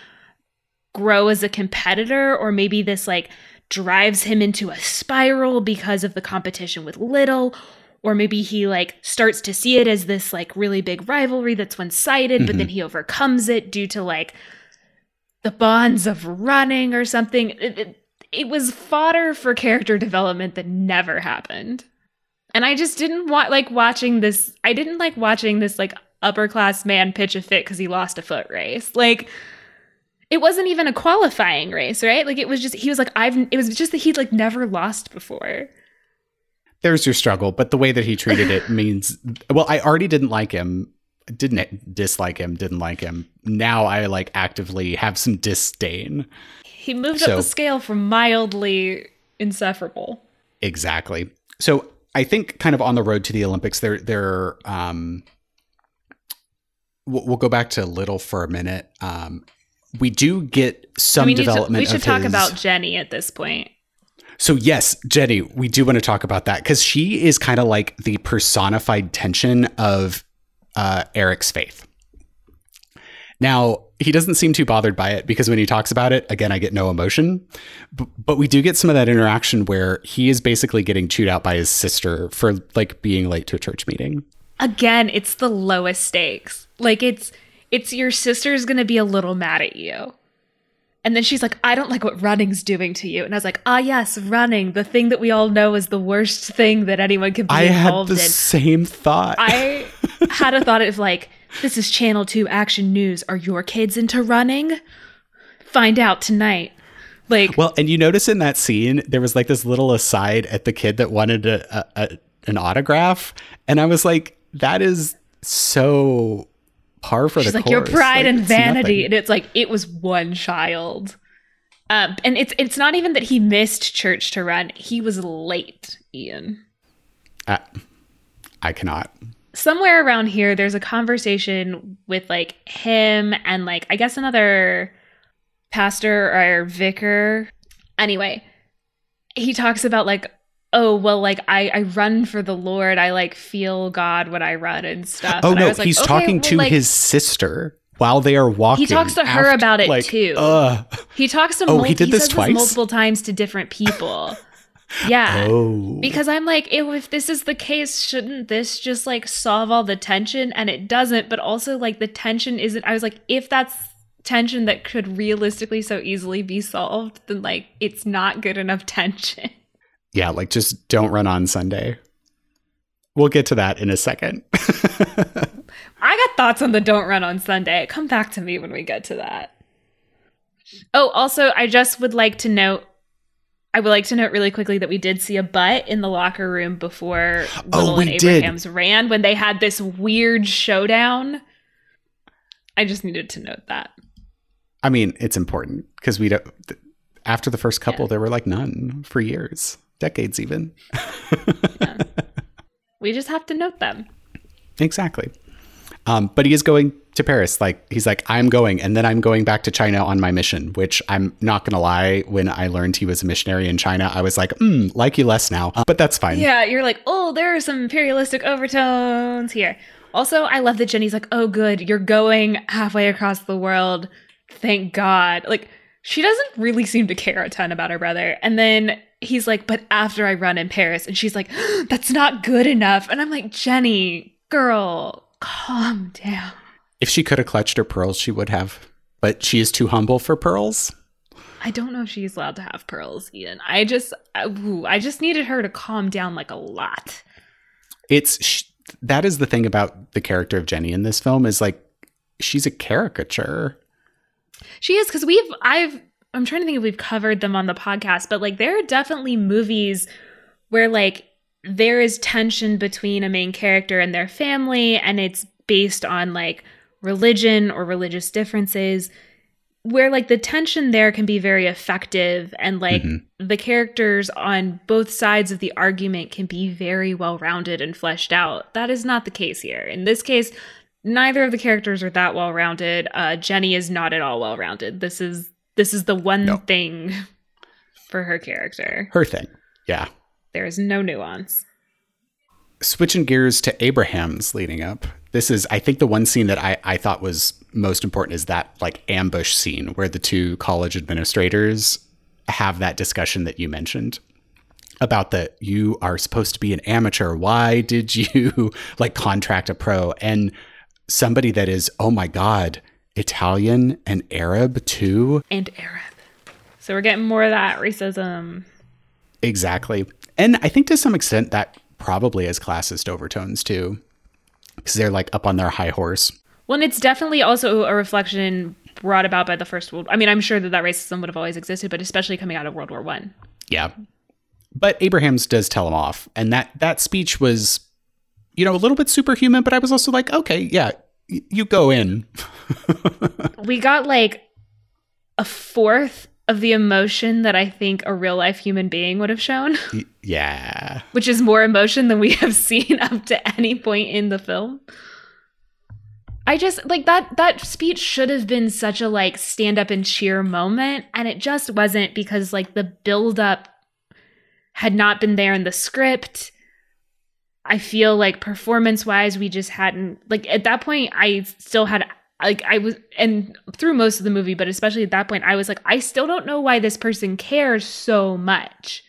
grow as a competitor or maybe this like drives him into a spiral because of the competition with Liddell or maybe he like starts to see it as this like really big rivalry that's one-sided mm-hmm. but then mm-hmm. he overcomes it due to like the bonds of running or something it, it, it, was fodder for character development that never happened and i just didn't want like watching this i didn't like watching this like upper class man pitch a fit because he lost a foot race like it wasn't even a qualifying race, right? Like it was just he was like I've it was just that he'd like never lost before. There's your struggle, but the way that he treated it means well, I already didn't like him, didn't dislike him, didn't like him. Now I like actively have some disdain. He moved so, up the scale from mildly insufferable. Exactly. So I think kind of on the road to the Olympics, there there um we'll, we'll go back to Liddell for a minute. Um, we do get some we development. To, we should talk his... about Jenny at this point. So yes, Jenny, we do want to talk about that because she is kind of like the personified tension of uh, Eric's faith. Now he doesn't seem too bothered by it because when he talks about it, again, I get no emotion. B- but we do get some of that interaction where he is basically getting chewed out by his sister for like being late to a church meeting. Again, it's the lowest stakes. Like it's it's your sister's gonna be a little mad at you. And then she's like, I don't like what running's doing to you. And I was like, ah, yes, running, the thing that we all know is the worst thing that anyone could be I involved had the in. same thought. I had a thought of like, this is Channel 2 Action News. Are your kids into running? Find out tonight. Like, well, and you notice in that scene, there was like this little aside at the kid that wanted a, a, a an autograph. And I was like, that is so par for She's the like course. your pride like, and vanity, and it's like it was one child. Um, and it's it's not even that he missed church to run; he was late, Ian. Uh, I cannot. Somewhere around here, there's a conversation with like him and like I guess another pastor or vicar. Anyway, he talks about like oh well like I, I run for the lord. I like feel god when i run and stuff. Oh and I no, was like, he's okay, talking well, to like, his sister while they are walking. He talks to her after- about it, like, too. Uh, he talks to Oh, mul- he did this says twice? multiple times to different people. Yeah. Oh, because i'm like ew, if this is the case shouldn't this just like solve all the tension? And it doesn't but also like the tension isn't i was like if that's tension that could realistically so easily be solved then like it's not good enough tension yeah, like just don't run on Sunday. We'll get to that in a second. I got thoughts on the don't run on Sunday. Come back to me when we get to that. Oh, also, I just would like to note I would like to note really quickly that we did see a butt in the locker room before Oh, Liddell and did. Abrahams ran when they had this weird showdown. I just needed to note that. I mean, it's important because we don't. th- After the first couple, there were like none for years, decades even. We just have to note them. Exactly. Um, but he is going to Paris. Like he's like, I'm going, and then I'm going back to China on my mission. Which I'm not gonna lie. When I learned he was a missionary in China, I was like, mm, like you less now. Uh, but that's fine. Yeah, you're like, oh, there are some imperialistic overtones here. Also, I love that Jenny's like, oh, good, you're going halfway across the world. Thank God. Like, she doesn't really seem to care a ton about her brother. And then he's like, but after I run in Paris. And she's like, that's not good enough. And I'm like, Jenny, girl, calm down. If she could have clutched her pearls, she would have. But she is too humble for pearls. I don't know if she's allowed to have pearls, Ian. I just, uh, ooh, I just needed her to calm down like a lot. It's sh- that is the thing about the character of Jenny in this film is like she's a caricature. She is because we've I've I'm trying to think if we've covered them on the podcast, but like there are definitely movies where like there is tension between a main character and their family, and it's based on like religion or religious differences, where like the tension there can be very effective, and like Mhm. the characters on both sides of the argument can be very well rounded and fleshed out. That is not the case here. In this case, neither of the characters are that well rounded. Uh, Jenny is not at all well rounded. This is this is the one No. thing for her character. Her thing. Yeah. There is no nuance. Switching gears to Abraham's leading up. This is, I think, the one scene that I, I thought was most important is that like ambush scene where the two college administrators have that discussion that you mentioned about that you are supposed to be an amateur. Why did you like contract a pro? And somebody that is, oh my God, Italian and Arab too. And Arab. So we're getting more of that racism. Exactly. And I think to some extent that probably has classist overtones too. Because they're like up on their high horse. Well, and it's definitely also a reflection brought about by the First World. I mean, I'm sure that that racism would have always existed, but especially coming out of World War One. Yeah. But Abrahams does tell him off. And that that speech was, you know, a little bit superhuman, but I was also like, okay, yeah, you go in. We got like a fourth of the emotion that I think a real life human being would have shown, yeah. which is more emotion than we have seen up to any point in the film. I just like that that speech should have been such a like stand up and cheer moment and it just wasn't because like the build up had not been there in the script. I feel like performance wise we just hadn't like at that point I still had like I was and through most of the movie but especially at that point I was like I still don't know why this person cares so much.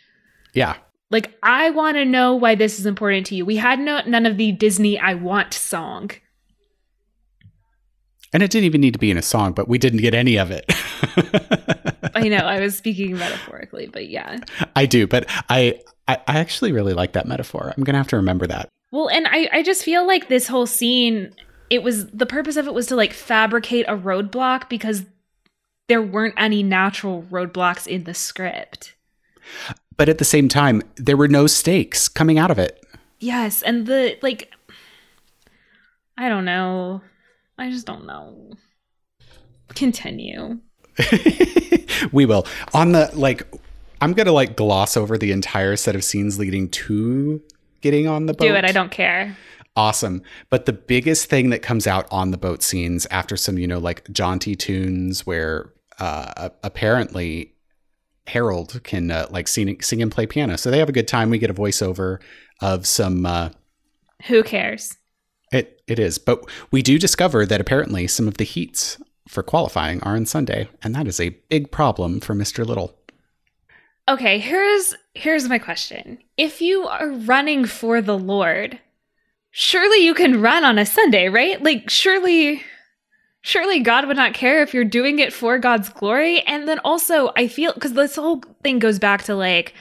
Yeah. Like I want to know why this is important to you. We had no none of the Disney I want song. And it didn't even need to be in a song, but we didn't get any of it. I know I was speaking metaphorically, but yeah. I do, but I, I I actually really like that metaphor. I'm gonna have to remember that. Well, and I I just feel like this whole scene it was the purpose of it was to like fabricate a roadblock because there weren't any natural roadblocks in the script. But at the same time, there were no stakes coming out of it. Yes, and the like I don't know. I just don't know. Continue. we will. On the like I'm gonna like gloss over the entire set of scenes leading to getting on the boat? Do it. I don't care. Awesome. But the biggest thing that comes out on the boat scenes after some, you know, like jaunty tunes where uh, apparently Harold can uh, like sing, sing and play piano. So they have a good time. We get a voiceover of some. Uh, Who cares? It it is, but we do discover that apparently some of the heats for qualifying are on Sunday, and that is a big problem for Mr. Liddell. Okay, here's here's my question. If you are running for the Lord, surely you can run on a Sunday, right? Like surely surely God would not care if you're doing it for God's glory. And then also, I feel because this whole thing goes back to like,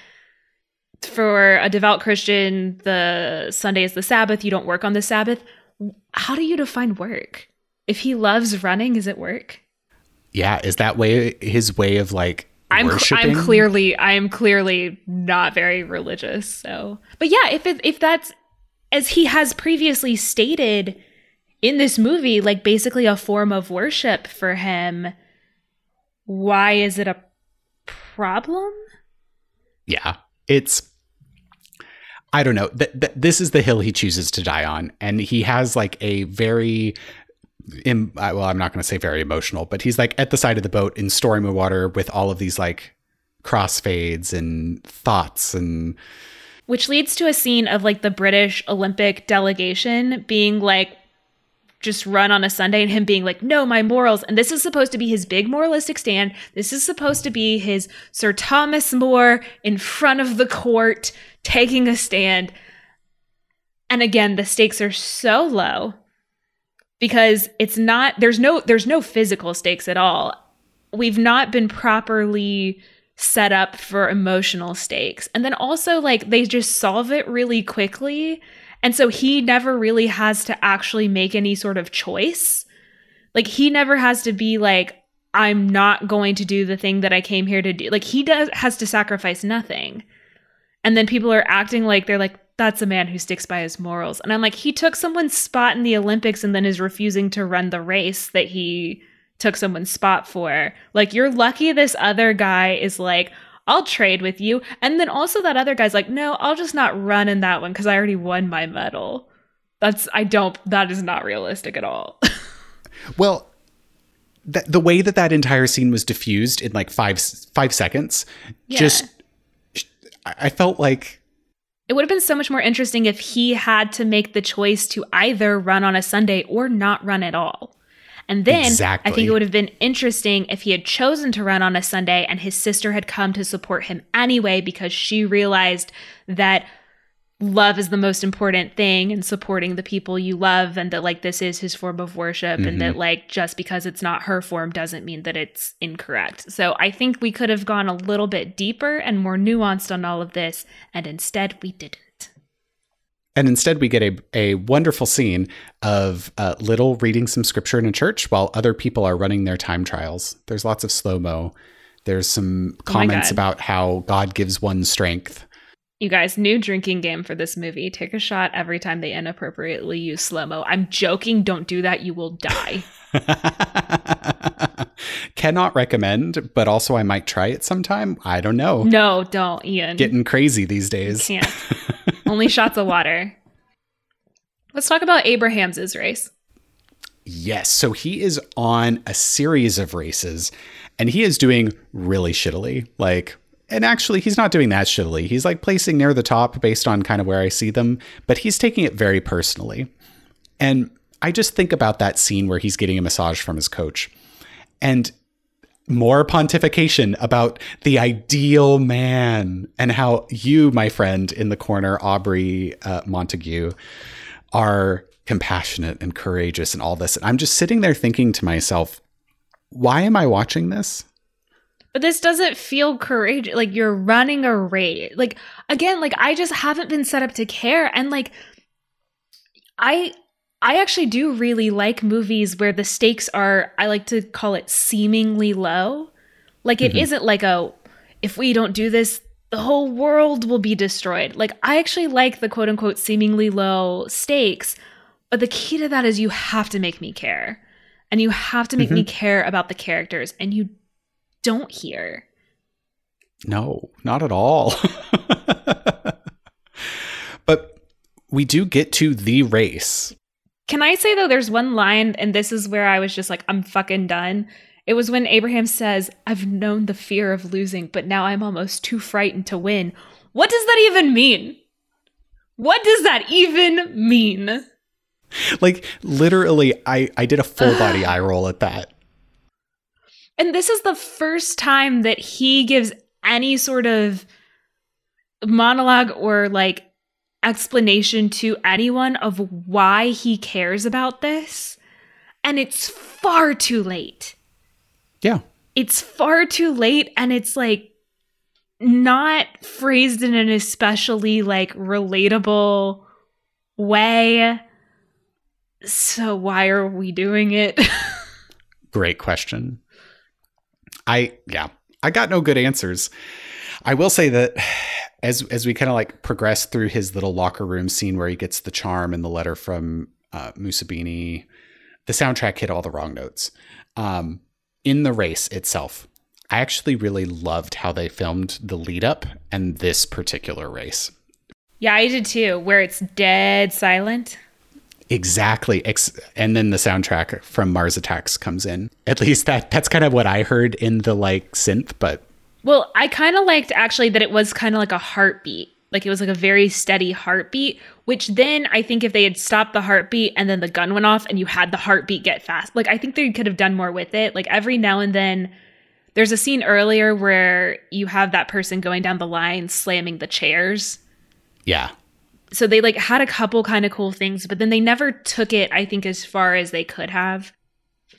for a devout Christian, the Sunday is the Sabbath. You don't work on the Sabbath. How do you define work? If he loves running, is it work? Yeah, is that way his way of like I'm I'm clearly I am clearly not very religious. So, but yeah, if it, if that's as he has previously stated in this movie, like basically a form of worship for him, why is it a problem? Yeah, it's I don't know. Th- th- this is the hill he chooses to die on, and he has like a very, Im- well, I'm not going to say very emotional, but he's like at the side of the boat in stormy water with all of these like crossfades and thoughts and. Which leads to a scene of like the British Olympic delegation being like, just run on a Sunday and him being like, no, my morals. And this is supposed to be his big moralistic stand. This is supposed to be his Sir Thomas More in front of the court taking a stand. And again, the stakes are so low because it's not there's no there's no physical stakes at all. We've not been properly set up for emotional stakes. And then also like they just solve it really quickly. And so he never really has to actually make any sort of choice. Like he never has to be like I'm not going to do the thing that I came here to do. Like he does has to sacrifice nothing. And then people are acting like they're like, that's a man who sticks by his morals. And I'm like, he took someone's spot in the Olympics and then is refusing to run the race that he took someone's spot for. Like, you're lucky this other guy is like, I'll trade with you. And then also that other guy's like, no, I'll just not run in that one because I already won my medal. That's, I don't, that is not realistic at all. well, the, the way that that entire scene was diffused in like five five seconds yeah. just I felt like it would have been so much more interesting if he had to make the choice to either run on a Sunday or not run at all. And then exactly. I think it would have been interesting if he had chosen to run on a Sunday and his sister had come to support him anyway because she realized that love is the most important thing and supporting the people you love and that like this is his form of worship mm-hmm. and that mm-hmm. like just because it's not her form doesn't mean that it's incorrect. So I think we could have gone a little bit deeper and more nuanced on all of this and instead we didn't. And instead, we get a, a wonderful scene of uh, Liddell reading some scripture in a church while other people are running their time trials. There's lots of slow mo. There's some oh comments oh about how God gives one strength you guys, new drinking game for this movie. Take a shot every time they inappropriately use slow mo. I'm joking. Don't do that. You will die. Cannot recommend, but also I might try it sometime. I don't know. No, don't, Ian. Getting crazy these days. You can't. Only shots of water. Let's talk about Abraham's race. Yes. So he is on a series of races and he is doing really shittily. Like, and actually he's not doing that shittily. He's like placing near the top based on kind of where I see them, but he's taking it very personally. And I just think about that scene where he's getting a massage from his coach. And more pontification about the ideal man and how you, my friend in the corner, Aubrey uh, Montague, are compassionate and courageous and all this. And I'm just sitting there thinking to myself, why am I watching this? But this doesn't feel courageous. Like you're running a race. Like again, like I just haven't been set up to care. And like I I actually do really like movies where the stakes are I like to call it seemingly low. Like it mm-hmm. not like a if we don't do this, the whole world will be destroyed. Like I actually like the quote unquote seemingly low stakes, but the key to that is you have to make me care. And you have to make mm-hmm. me care about the characters and you don't hear. No, not at all. but we do get to the race. Can I say though, there's one line, and this is where I was just like, I'm fucking done. It was when Abraham says, I've known the fear of losing, but now I'm almost too frightened to win. What does that even mean? What does that even mean? Like literally, I I did a full body eye roll at that. And this is the first time that he gives any sort of monologue or like explanation to anyone of why he cares about this. And it's far too late. Yeah. It's far too late and it's like not phrased in an especially like relatable way. So why are we doing it? Great question. I yeah, I got no good answers. I will say that as as we kind of like progress through his little locker room scene where he gets the charm and the letter from uh, Mussabini, the soundtrack hit all the wrong notes. Um, in the race itself, I actually really loved how they filmed the lead up and this particular race. Yeah, I did too, where it's dead silent. Exactly. Ex- and then the soundtrack from Mars Attacks comes in. At least that that's kind of what I heard in the like synth, but well, I kind of liked actually that it was kind of like a heartbeat. Like it was like a very steady heartbeat, which then I think if they had stopped the heartbeat and then the gun went off and you had the heartbeat get fast, like I think they could have done more with it. Like every now and then there's a scene earlier where you have that person going down the line slamming the chairs. Yeah. So they like had a couple kind of cool things, but then they never took it, I think, as far as they could have.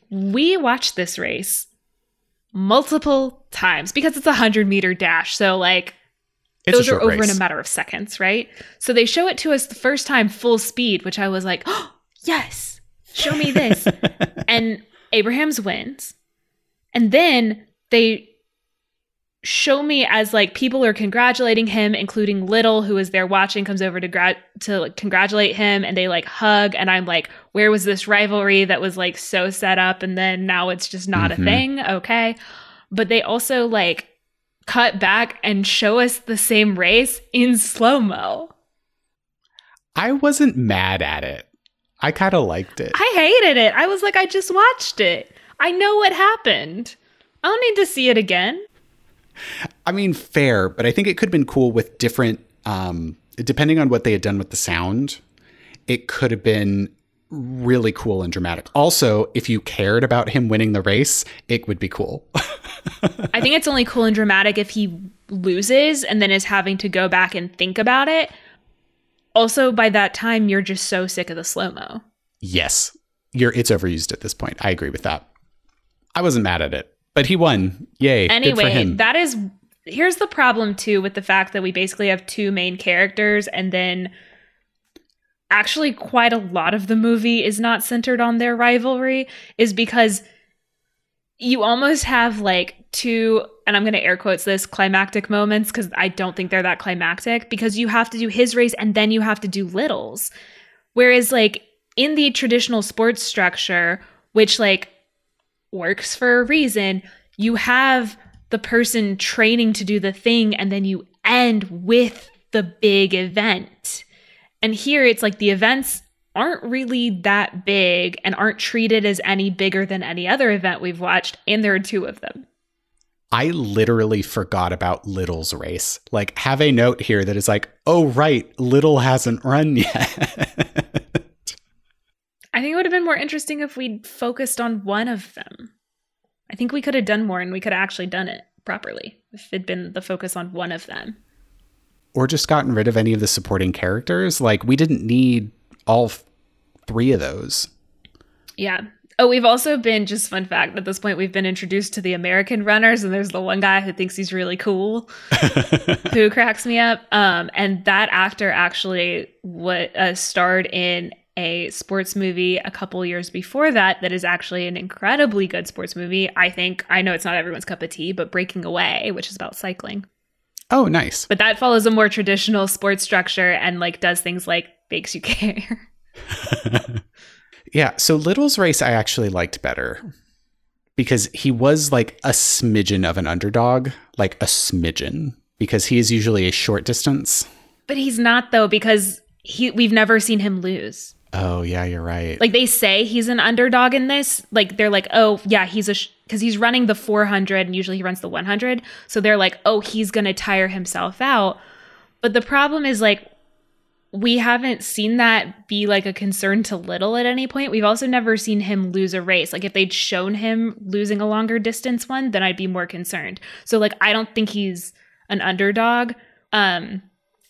We watched this race multiple times because it's a hundred meter dash. So like It's those are over race. in a matter of seconds, right? So they show it to us the first time full speed, which I was like, oh, yes, show me this. and Abrahams wins. And then they show me as like people are congratulating him, including Liddell, who is there watching, comes over to gra- to like, congratulate him, and they like hug. And I'm like, where was this rivalry that was like so set up, and then now it's just not Mhm. a thing? Okay, but they also like cut back and show us the same race in slow mo. I wasn't mad at it. I kind of liked it. I hated it. I was like, I just watched it. I know what happened. I don't need to see it again. I mean, fair, but I think it could have been cool with different, um, depending on what they had done with the sound, it could have been really cool and dramatic. Also, if you cared about him winning the race, it would be cool. I think it's only cool and dramatic if he loses and then is having to go back and think about it. Also, by that time, you're just so sick of the slow mo. yes, you're it's overused at this point. I agree with that. I wasn't mad at it, but he won. Yay. good for Anyway, that is here's the problem too with the fact that we basically have two main characters and then actually quite a lot of the movie is not centered on their rivalry is because you almost have like two and I'm going to air quotes this climactic moments cuz I don't think they're that climactic because you have to do his race and then you have to do Liddell's whereas like in the traditional sports structure which like works for a reason you have the person training to do the thing and then you end with the big event. And here it's like the events aren't really that big and aren't treated as any bigger than any other event we've watched, and there are two of them. I literally forgot about Liddell's race. Like, have a note here that is like, oh, right, Liddell hasn't run yet. I think it would have been more interesting if we'd focused on one of them. I think we could have done more and we could have actually done it properly if it'd been the focus on one of them. or just gotten rid of any of the supporting characters. Like, we didn't need all f- three of those. Yeah. Oh, we've also been just fun fact at this point we've been introduced to the American runners and there's the one guy who thinks he's really cool who cracks me up. Um and that actor actually what uh, starred in a sports movie a couple years before that that is actually an incredibly good sports movie. I think I know it's not everyone's cup of tea, but Breaking Away, which is about cycling. oh, nice. But that follows a more traditional sports structure and like does things like makes you care. yeah. So Liddell's race, I actually liked better because he was like a smidgen of an underdog, like a smidgen, because he is usually a short distance. But he's not though, because he we've never seen him lose. Oh yeah, you're right. Like they say he's an underdog in this. Like they're like, oh yeah, he's a because he's running the 400 and usually he runs the 100. So they're like, oh, he's gonna tire himself out. But the problem is like we haven't seen that be like a concern to Liddell at any point. We've also never seen him lose a race. Like if they'd shown him losing a longer distance one, then I'd be more concerned. So like I don't think he's an underdog. Um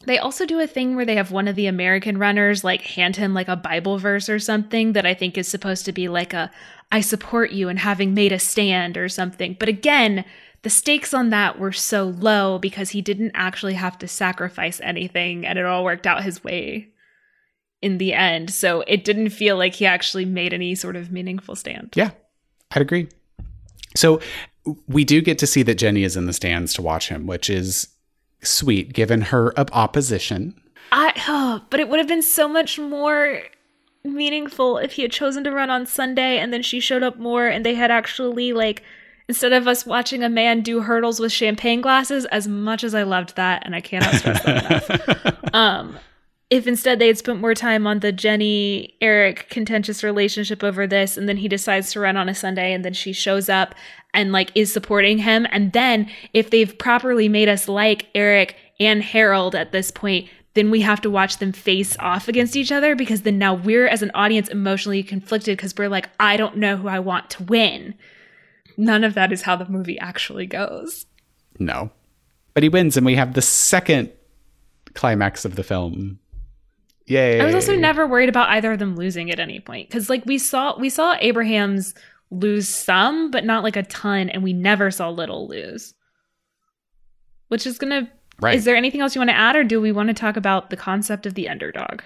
they also do a thing where they have one of the American runners like hand him like a Bible verse or something that I think is supposed to be like a I support you and having made a stand or something. But again, the stakes on that were so low because he didn't actually have to sacrifice anything and it all worked out his way in the end. So it didn't feel like he actually made any sort of meaningful stand. Yeah, I'd agree. So we do get to see that Jenny is in the stands to watch him, which is sweet given her opposition. I oh, but it would have been so much more meaningful if he had chosen to run on Sunday and then she showed up more and they had actually like instead of us watching a man do hurdles with champagne glasses as much as I loved that and I cannot stress that enough. Um if instead they had spent more time on the Jenny Eric contentious relationship over this, and then he decides to run on a Sunday, and then she shows up and like is supporting him, and then if they've properly made us like Eric and Harold at this point, then we have to watch them face off against each other because then now we're as an audience emotionally conflicted because we're like, I don't know who I want to win. None of that is how the movie actually goes. No. But he wins, and we have the second climax of the film Yay. I was also never worried about either of them losing at any point because like we saw we saw Abrahams lose some, but not like a ton, and we never saw Liddell lose. Which is gonna. Right. Is there anything else you want to add, or do we want to talk about the concept of the underdog?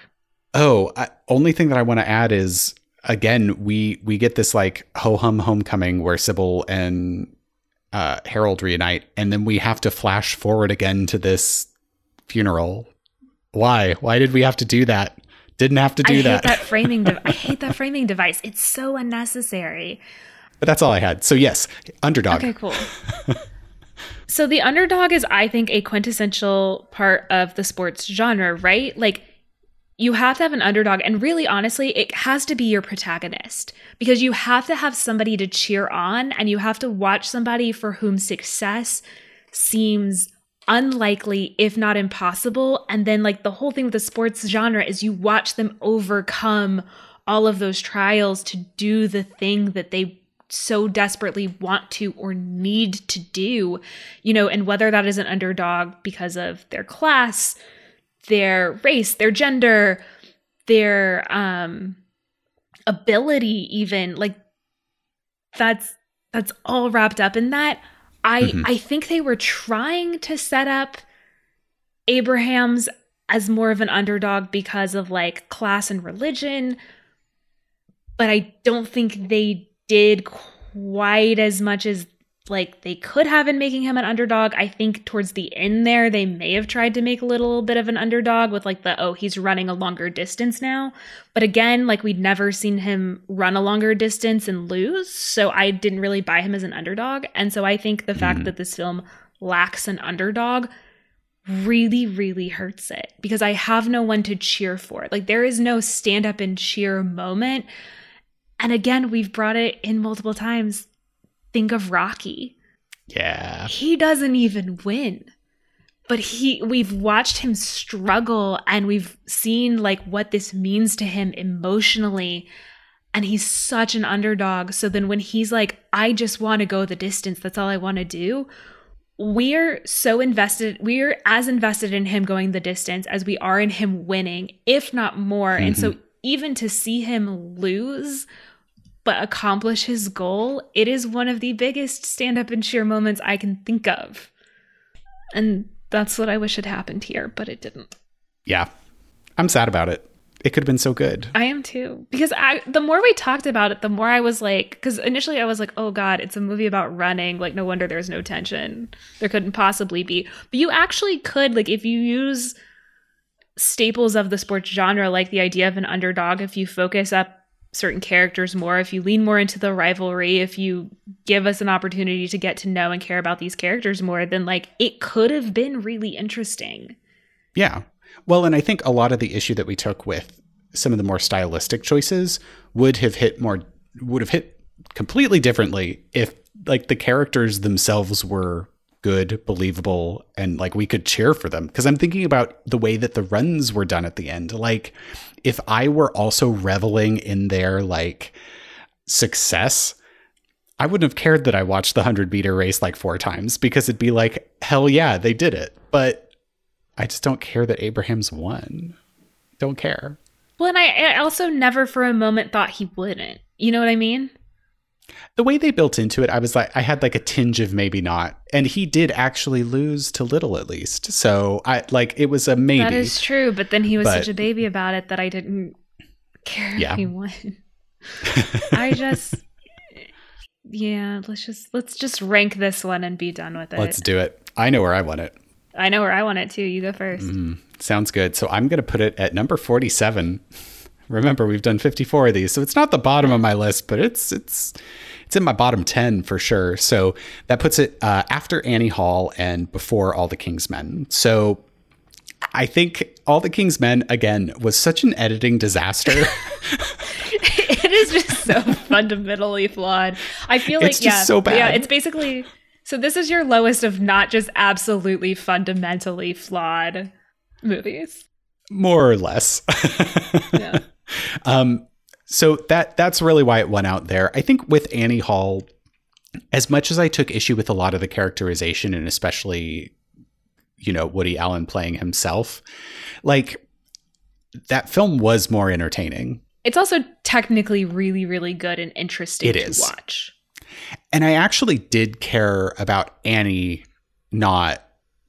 Oh, I, only thing that I want to add is again we we get this like ho hum homecoming where Sybil and uh, Harold reunite, and then we have to flash forward again to this funeral why? Why did we have to do that? Didn't have to do I that. Hate that framing. De- I hate that framing device. It's so unnecessary. But that's all I had. So yes, underdog. Okay, cool. so the underdog is, I think, a quintessential part of the sports genre, right? Like you have to have an underdog and really honestly it has to be your protagonist because you have to have somebody to cheer on and you have to watch somebody for whom success seems unlikely, if not impossible. And then, like, the whole thing with the sports genre is you watch them overcome all of those trials to do the thing that they so desperately want to or need to do, you know, and whether that is an underdog because of their class, their race, their gender, their um ability even like that's that's all wrapped up in that I mm-hmm. I think they were trying to set up Abrahams as more of an underdog because of like class and religion, but I don't think they did quite as much as like they could have in making him an underdog. I think towards the end there, they may have tried to make a little bit of an underdog with like the, oh, he's running a longer distance now. But again, like we'd never seen him run a longer distance and lose. So I didn't really buy him as an underdog. And so I think the mm fact that this film lacks an underdog really, really hurts it because I have no one to cheer for. Like there is no stand up and cheer moment. And again, we've brought it in multiple times think of Rocky. Yeah. He doesn't even win. But he we've watched him struggle and we've seen like what this means to him emotionally and he's such an underdog. So then when he's like I just want to go the distance, that's all I want to do. We're so invested, we're as invested in him going the distance as we are in him winning, if not more. Mm-hmm. And so mm-hmm. even to see him lose but accomplish his goal, it is one of the biggest stand up and cheer moments I can think of. And that's what I wish had happened here, but it didn't. Yeah. I'm sad about it. It could have been so good. I am too. Because I the more we talked about it, the more I was like cuz initially I was like, "Oh god, it's a movie about running. Like no wonder there's no tension. There couldn't possibly be." But you actually could like if you use staples of the sports genre like the idea of an underdog if you focus up certain characters more, if you lean more into the rivalry, if you give us an opportunity to get to know and care about these characters more, then like it could have been really interesting. Yeah. Well, and I think a lot of the issue that we took with some of the more stylistic choices would have hit more would have hit completely differently if like the characters themselves were good, believable, and like we could cheer for them. Because I'm thinking about the way that the runs were done at the end. Like, if I were also reveling in their like success, I wouldn't have cared that I watched the 100 meter race like four times because it'd be like, hell yeah, they did it. But I just don't care that Abrahams won. Don't care. Well, and I, I also never for a moment thought he wouldn't. You know what I mean? The way they built into it, I was like, I had like a tinge of maybe not, and he did actually lose to Liddell at least. So I like it was a maybe. That is true, but then he was but, such a baby about it that I didn't care yeah. if he won. I just, yeah, let's just let's just rank this one and be done with it. Let's do it. I know where I want it. I know where I want it too. You go first. Mm, sounds good. So I'm going to put it at number 47. Remember, we've done 54 of these, so it's not the bottom of my list, but it's it's it's in my bottom 10 for sure. So that puts it uh, after Annie Hall and before All the King's Men. So I think All the King's Men again was such an editing disaster. it is just so fundamentally flawed. I feel like yeah, so bad. Yeah, it's basically so this is your lowest of not just absolutely fundamentally flawed movies. More or less. yeah. Um, so that that's really why it went out there. I think with Annie Hall, as much as I took issue with a lot of the characterization and especially, you know, Woody Allen playing himself, like that film was more entertaining. It's also technically really, really good and interesting it to is. watch. And I actually did care about Annie not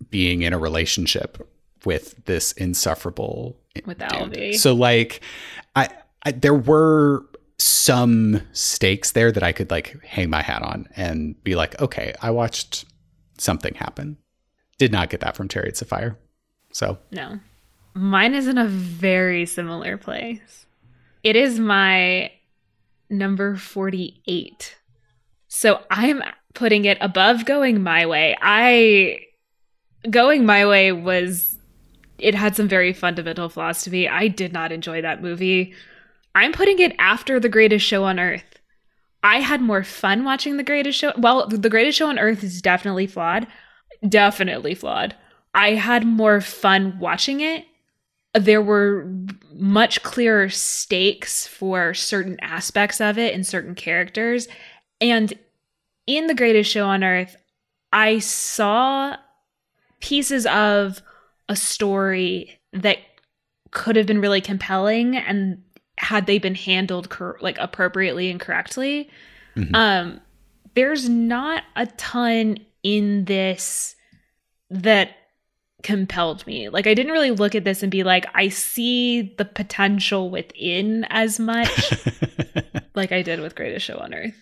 being in a relationship with this insufferable with Alvy. So like I, I there were some stakes there that I could like hang my hat on and be like, okay, I watched something happen. Did not get that from Chariots of Fire. So No. Mine is in a very similar place. It is my number 48. So I'm putting it above going my way. I going my way was it had some very fundamental flaws to me. I did not enjoy that movie. I'm putting it after The Greatest Show on Earth. I had more fun watching The Greatest Show. Well, The Greatest Show on Earth is definitely flawed. Definitely flawed. I had more fun watching it. There were much clearer stakes for certain aspects of it and certain characters. And in The Greatest Show on Earth, I saw pieces of a story that could have been really compelling and had they been handled cor- like appropriately and correctly mm-hmm. um there's not a ton in this that compelled me like i didn't really look at this and be like i see the potential within as much like i did with greatest show on earth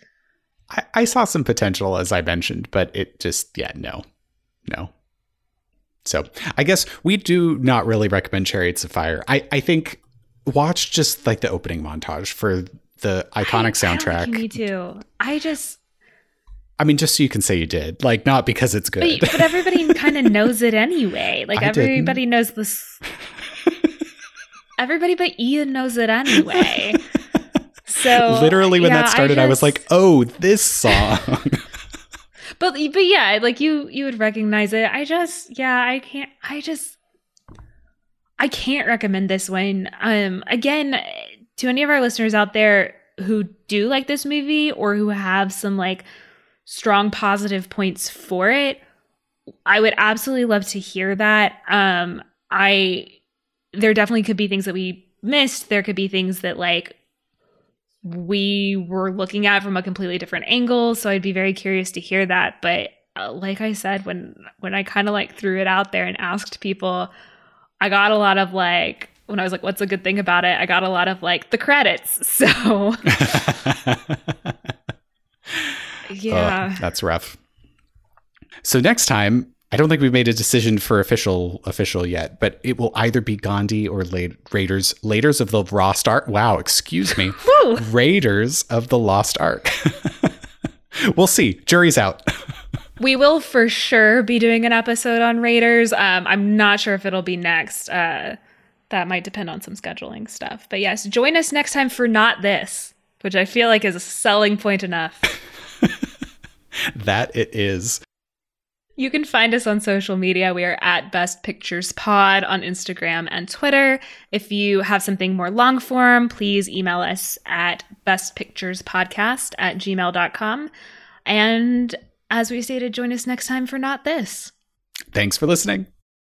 I, I saw some potential as i mentioned but it just yeah no no so I guess we do not really recommend Chariots of Fire. I, I think watch just like the opening montage for the iconic I, soundtrack. I me too. I just I mean, just so you can say you did, like not because it's good. But, but everybody kind of knows it anyway. Like I everybody didn't. knows this. everybody but Ian knows it anyway. So literally, when yeah, that started, I, just, I was like, "Oh, this song." but but yeah, like you you would recognize it. I just yeah, I can't. I just I can't recommend this one. Um, again, to any of our listeners out there who do like this movie or who have some like strong positive points for it, I would absolutely love to hear that. Um, I there definitely could be things that we missed. There could be things that like we were looking at from a completely different angle. So I'd be very curious to hear that. But uh, like I said, when when I kind of like threw it out there and asked people, I got a lot of like when I was like, "What's a good thing about it?" I got a lot of like the credits. So oh, yeah, oh, that's rough. So next time I don't think we've made a decision for official official yet, but it will either be Gandhi or La- Raiders Raiders of the Lost Ark. Wow, excuse me, Raiders of the Lost Ark. we'll see. Jury's out. We will for sure be doing an episode on Raiders. Um, I'm not sure if it'll be next. Uh, that might depend on some scheduling stuff. But yes, join us next time for Not This, which I feel like is a selling point enough. that it is. You can find us on social media. We are at Best Pictures Pod on Instagram and Twitter. If you have something more long form, please email us at bestpicturespodcast at gmail.com. And as we stated, join us next time for Not This. Thanks for listening.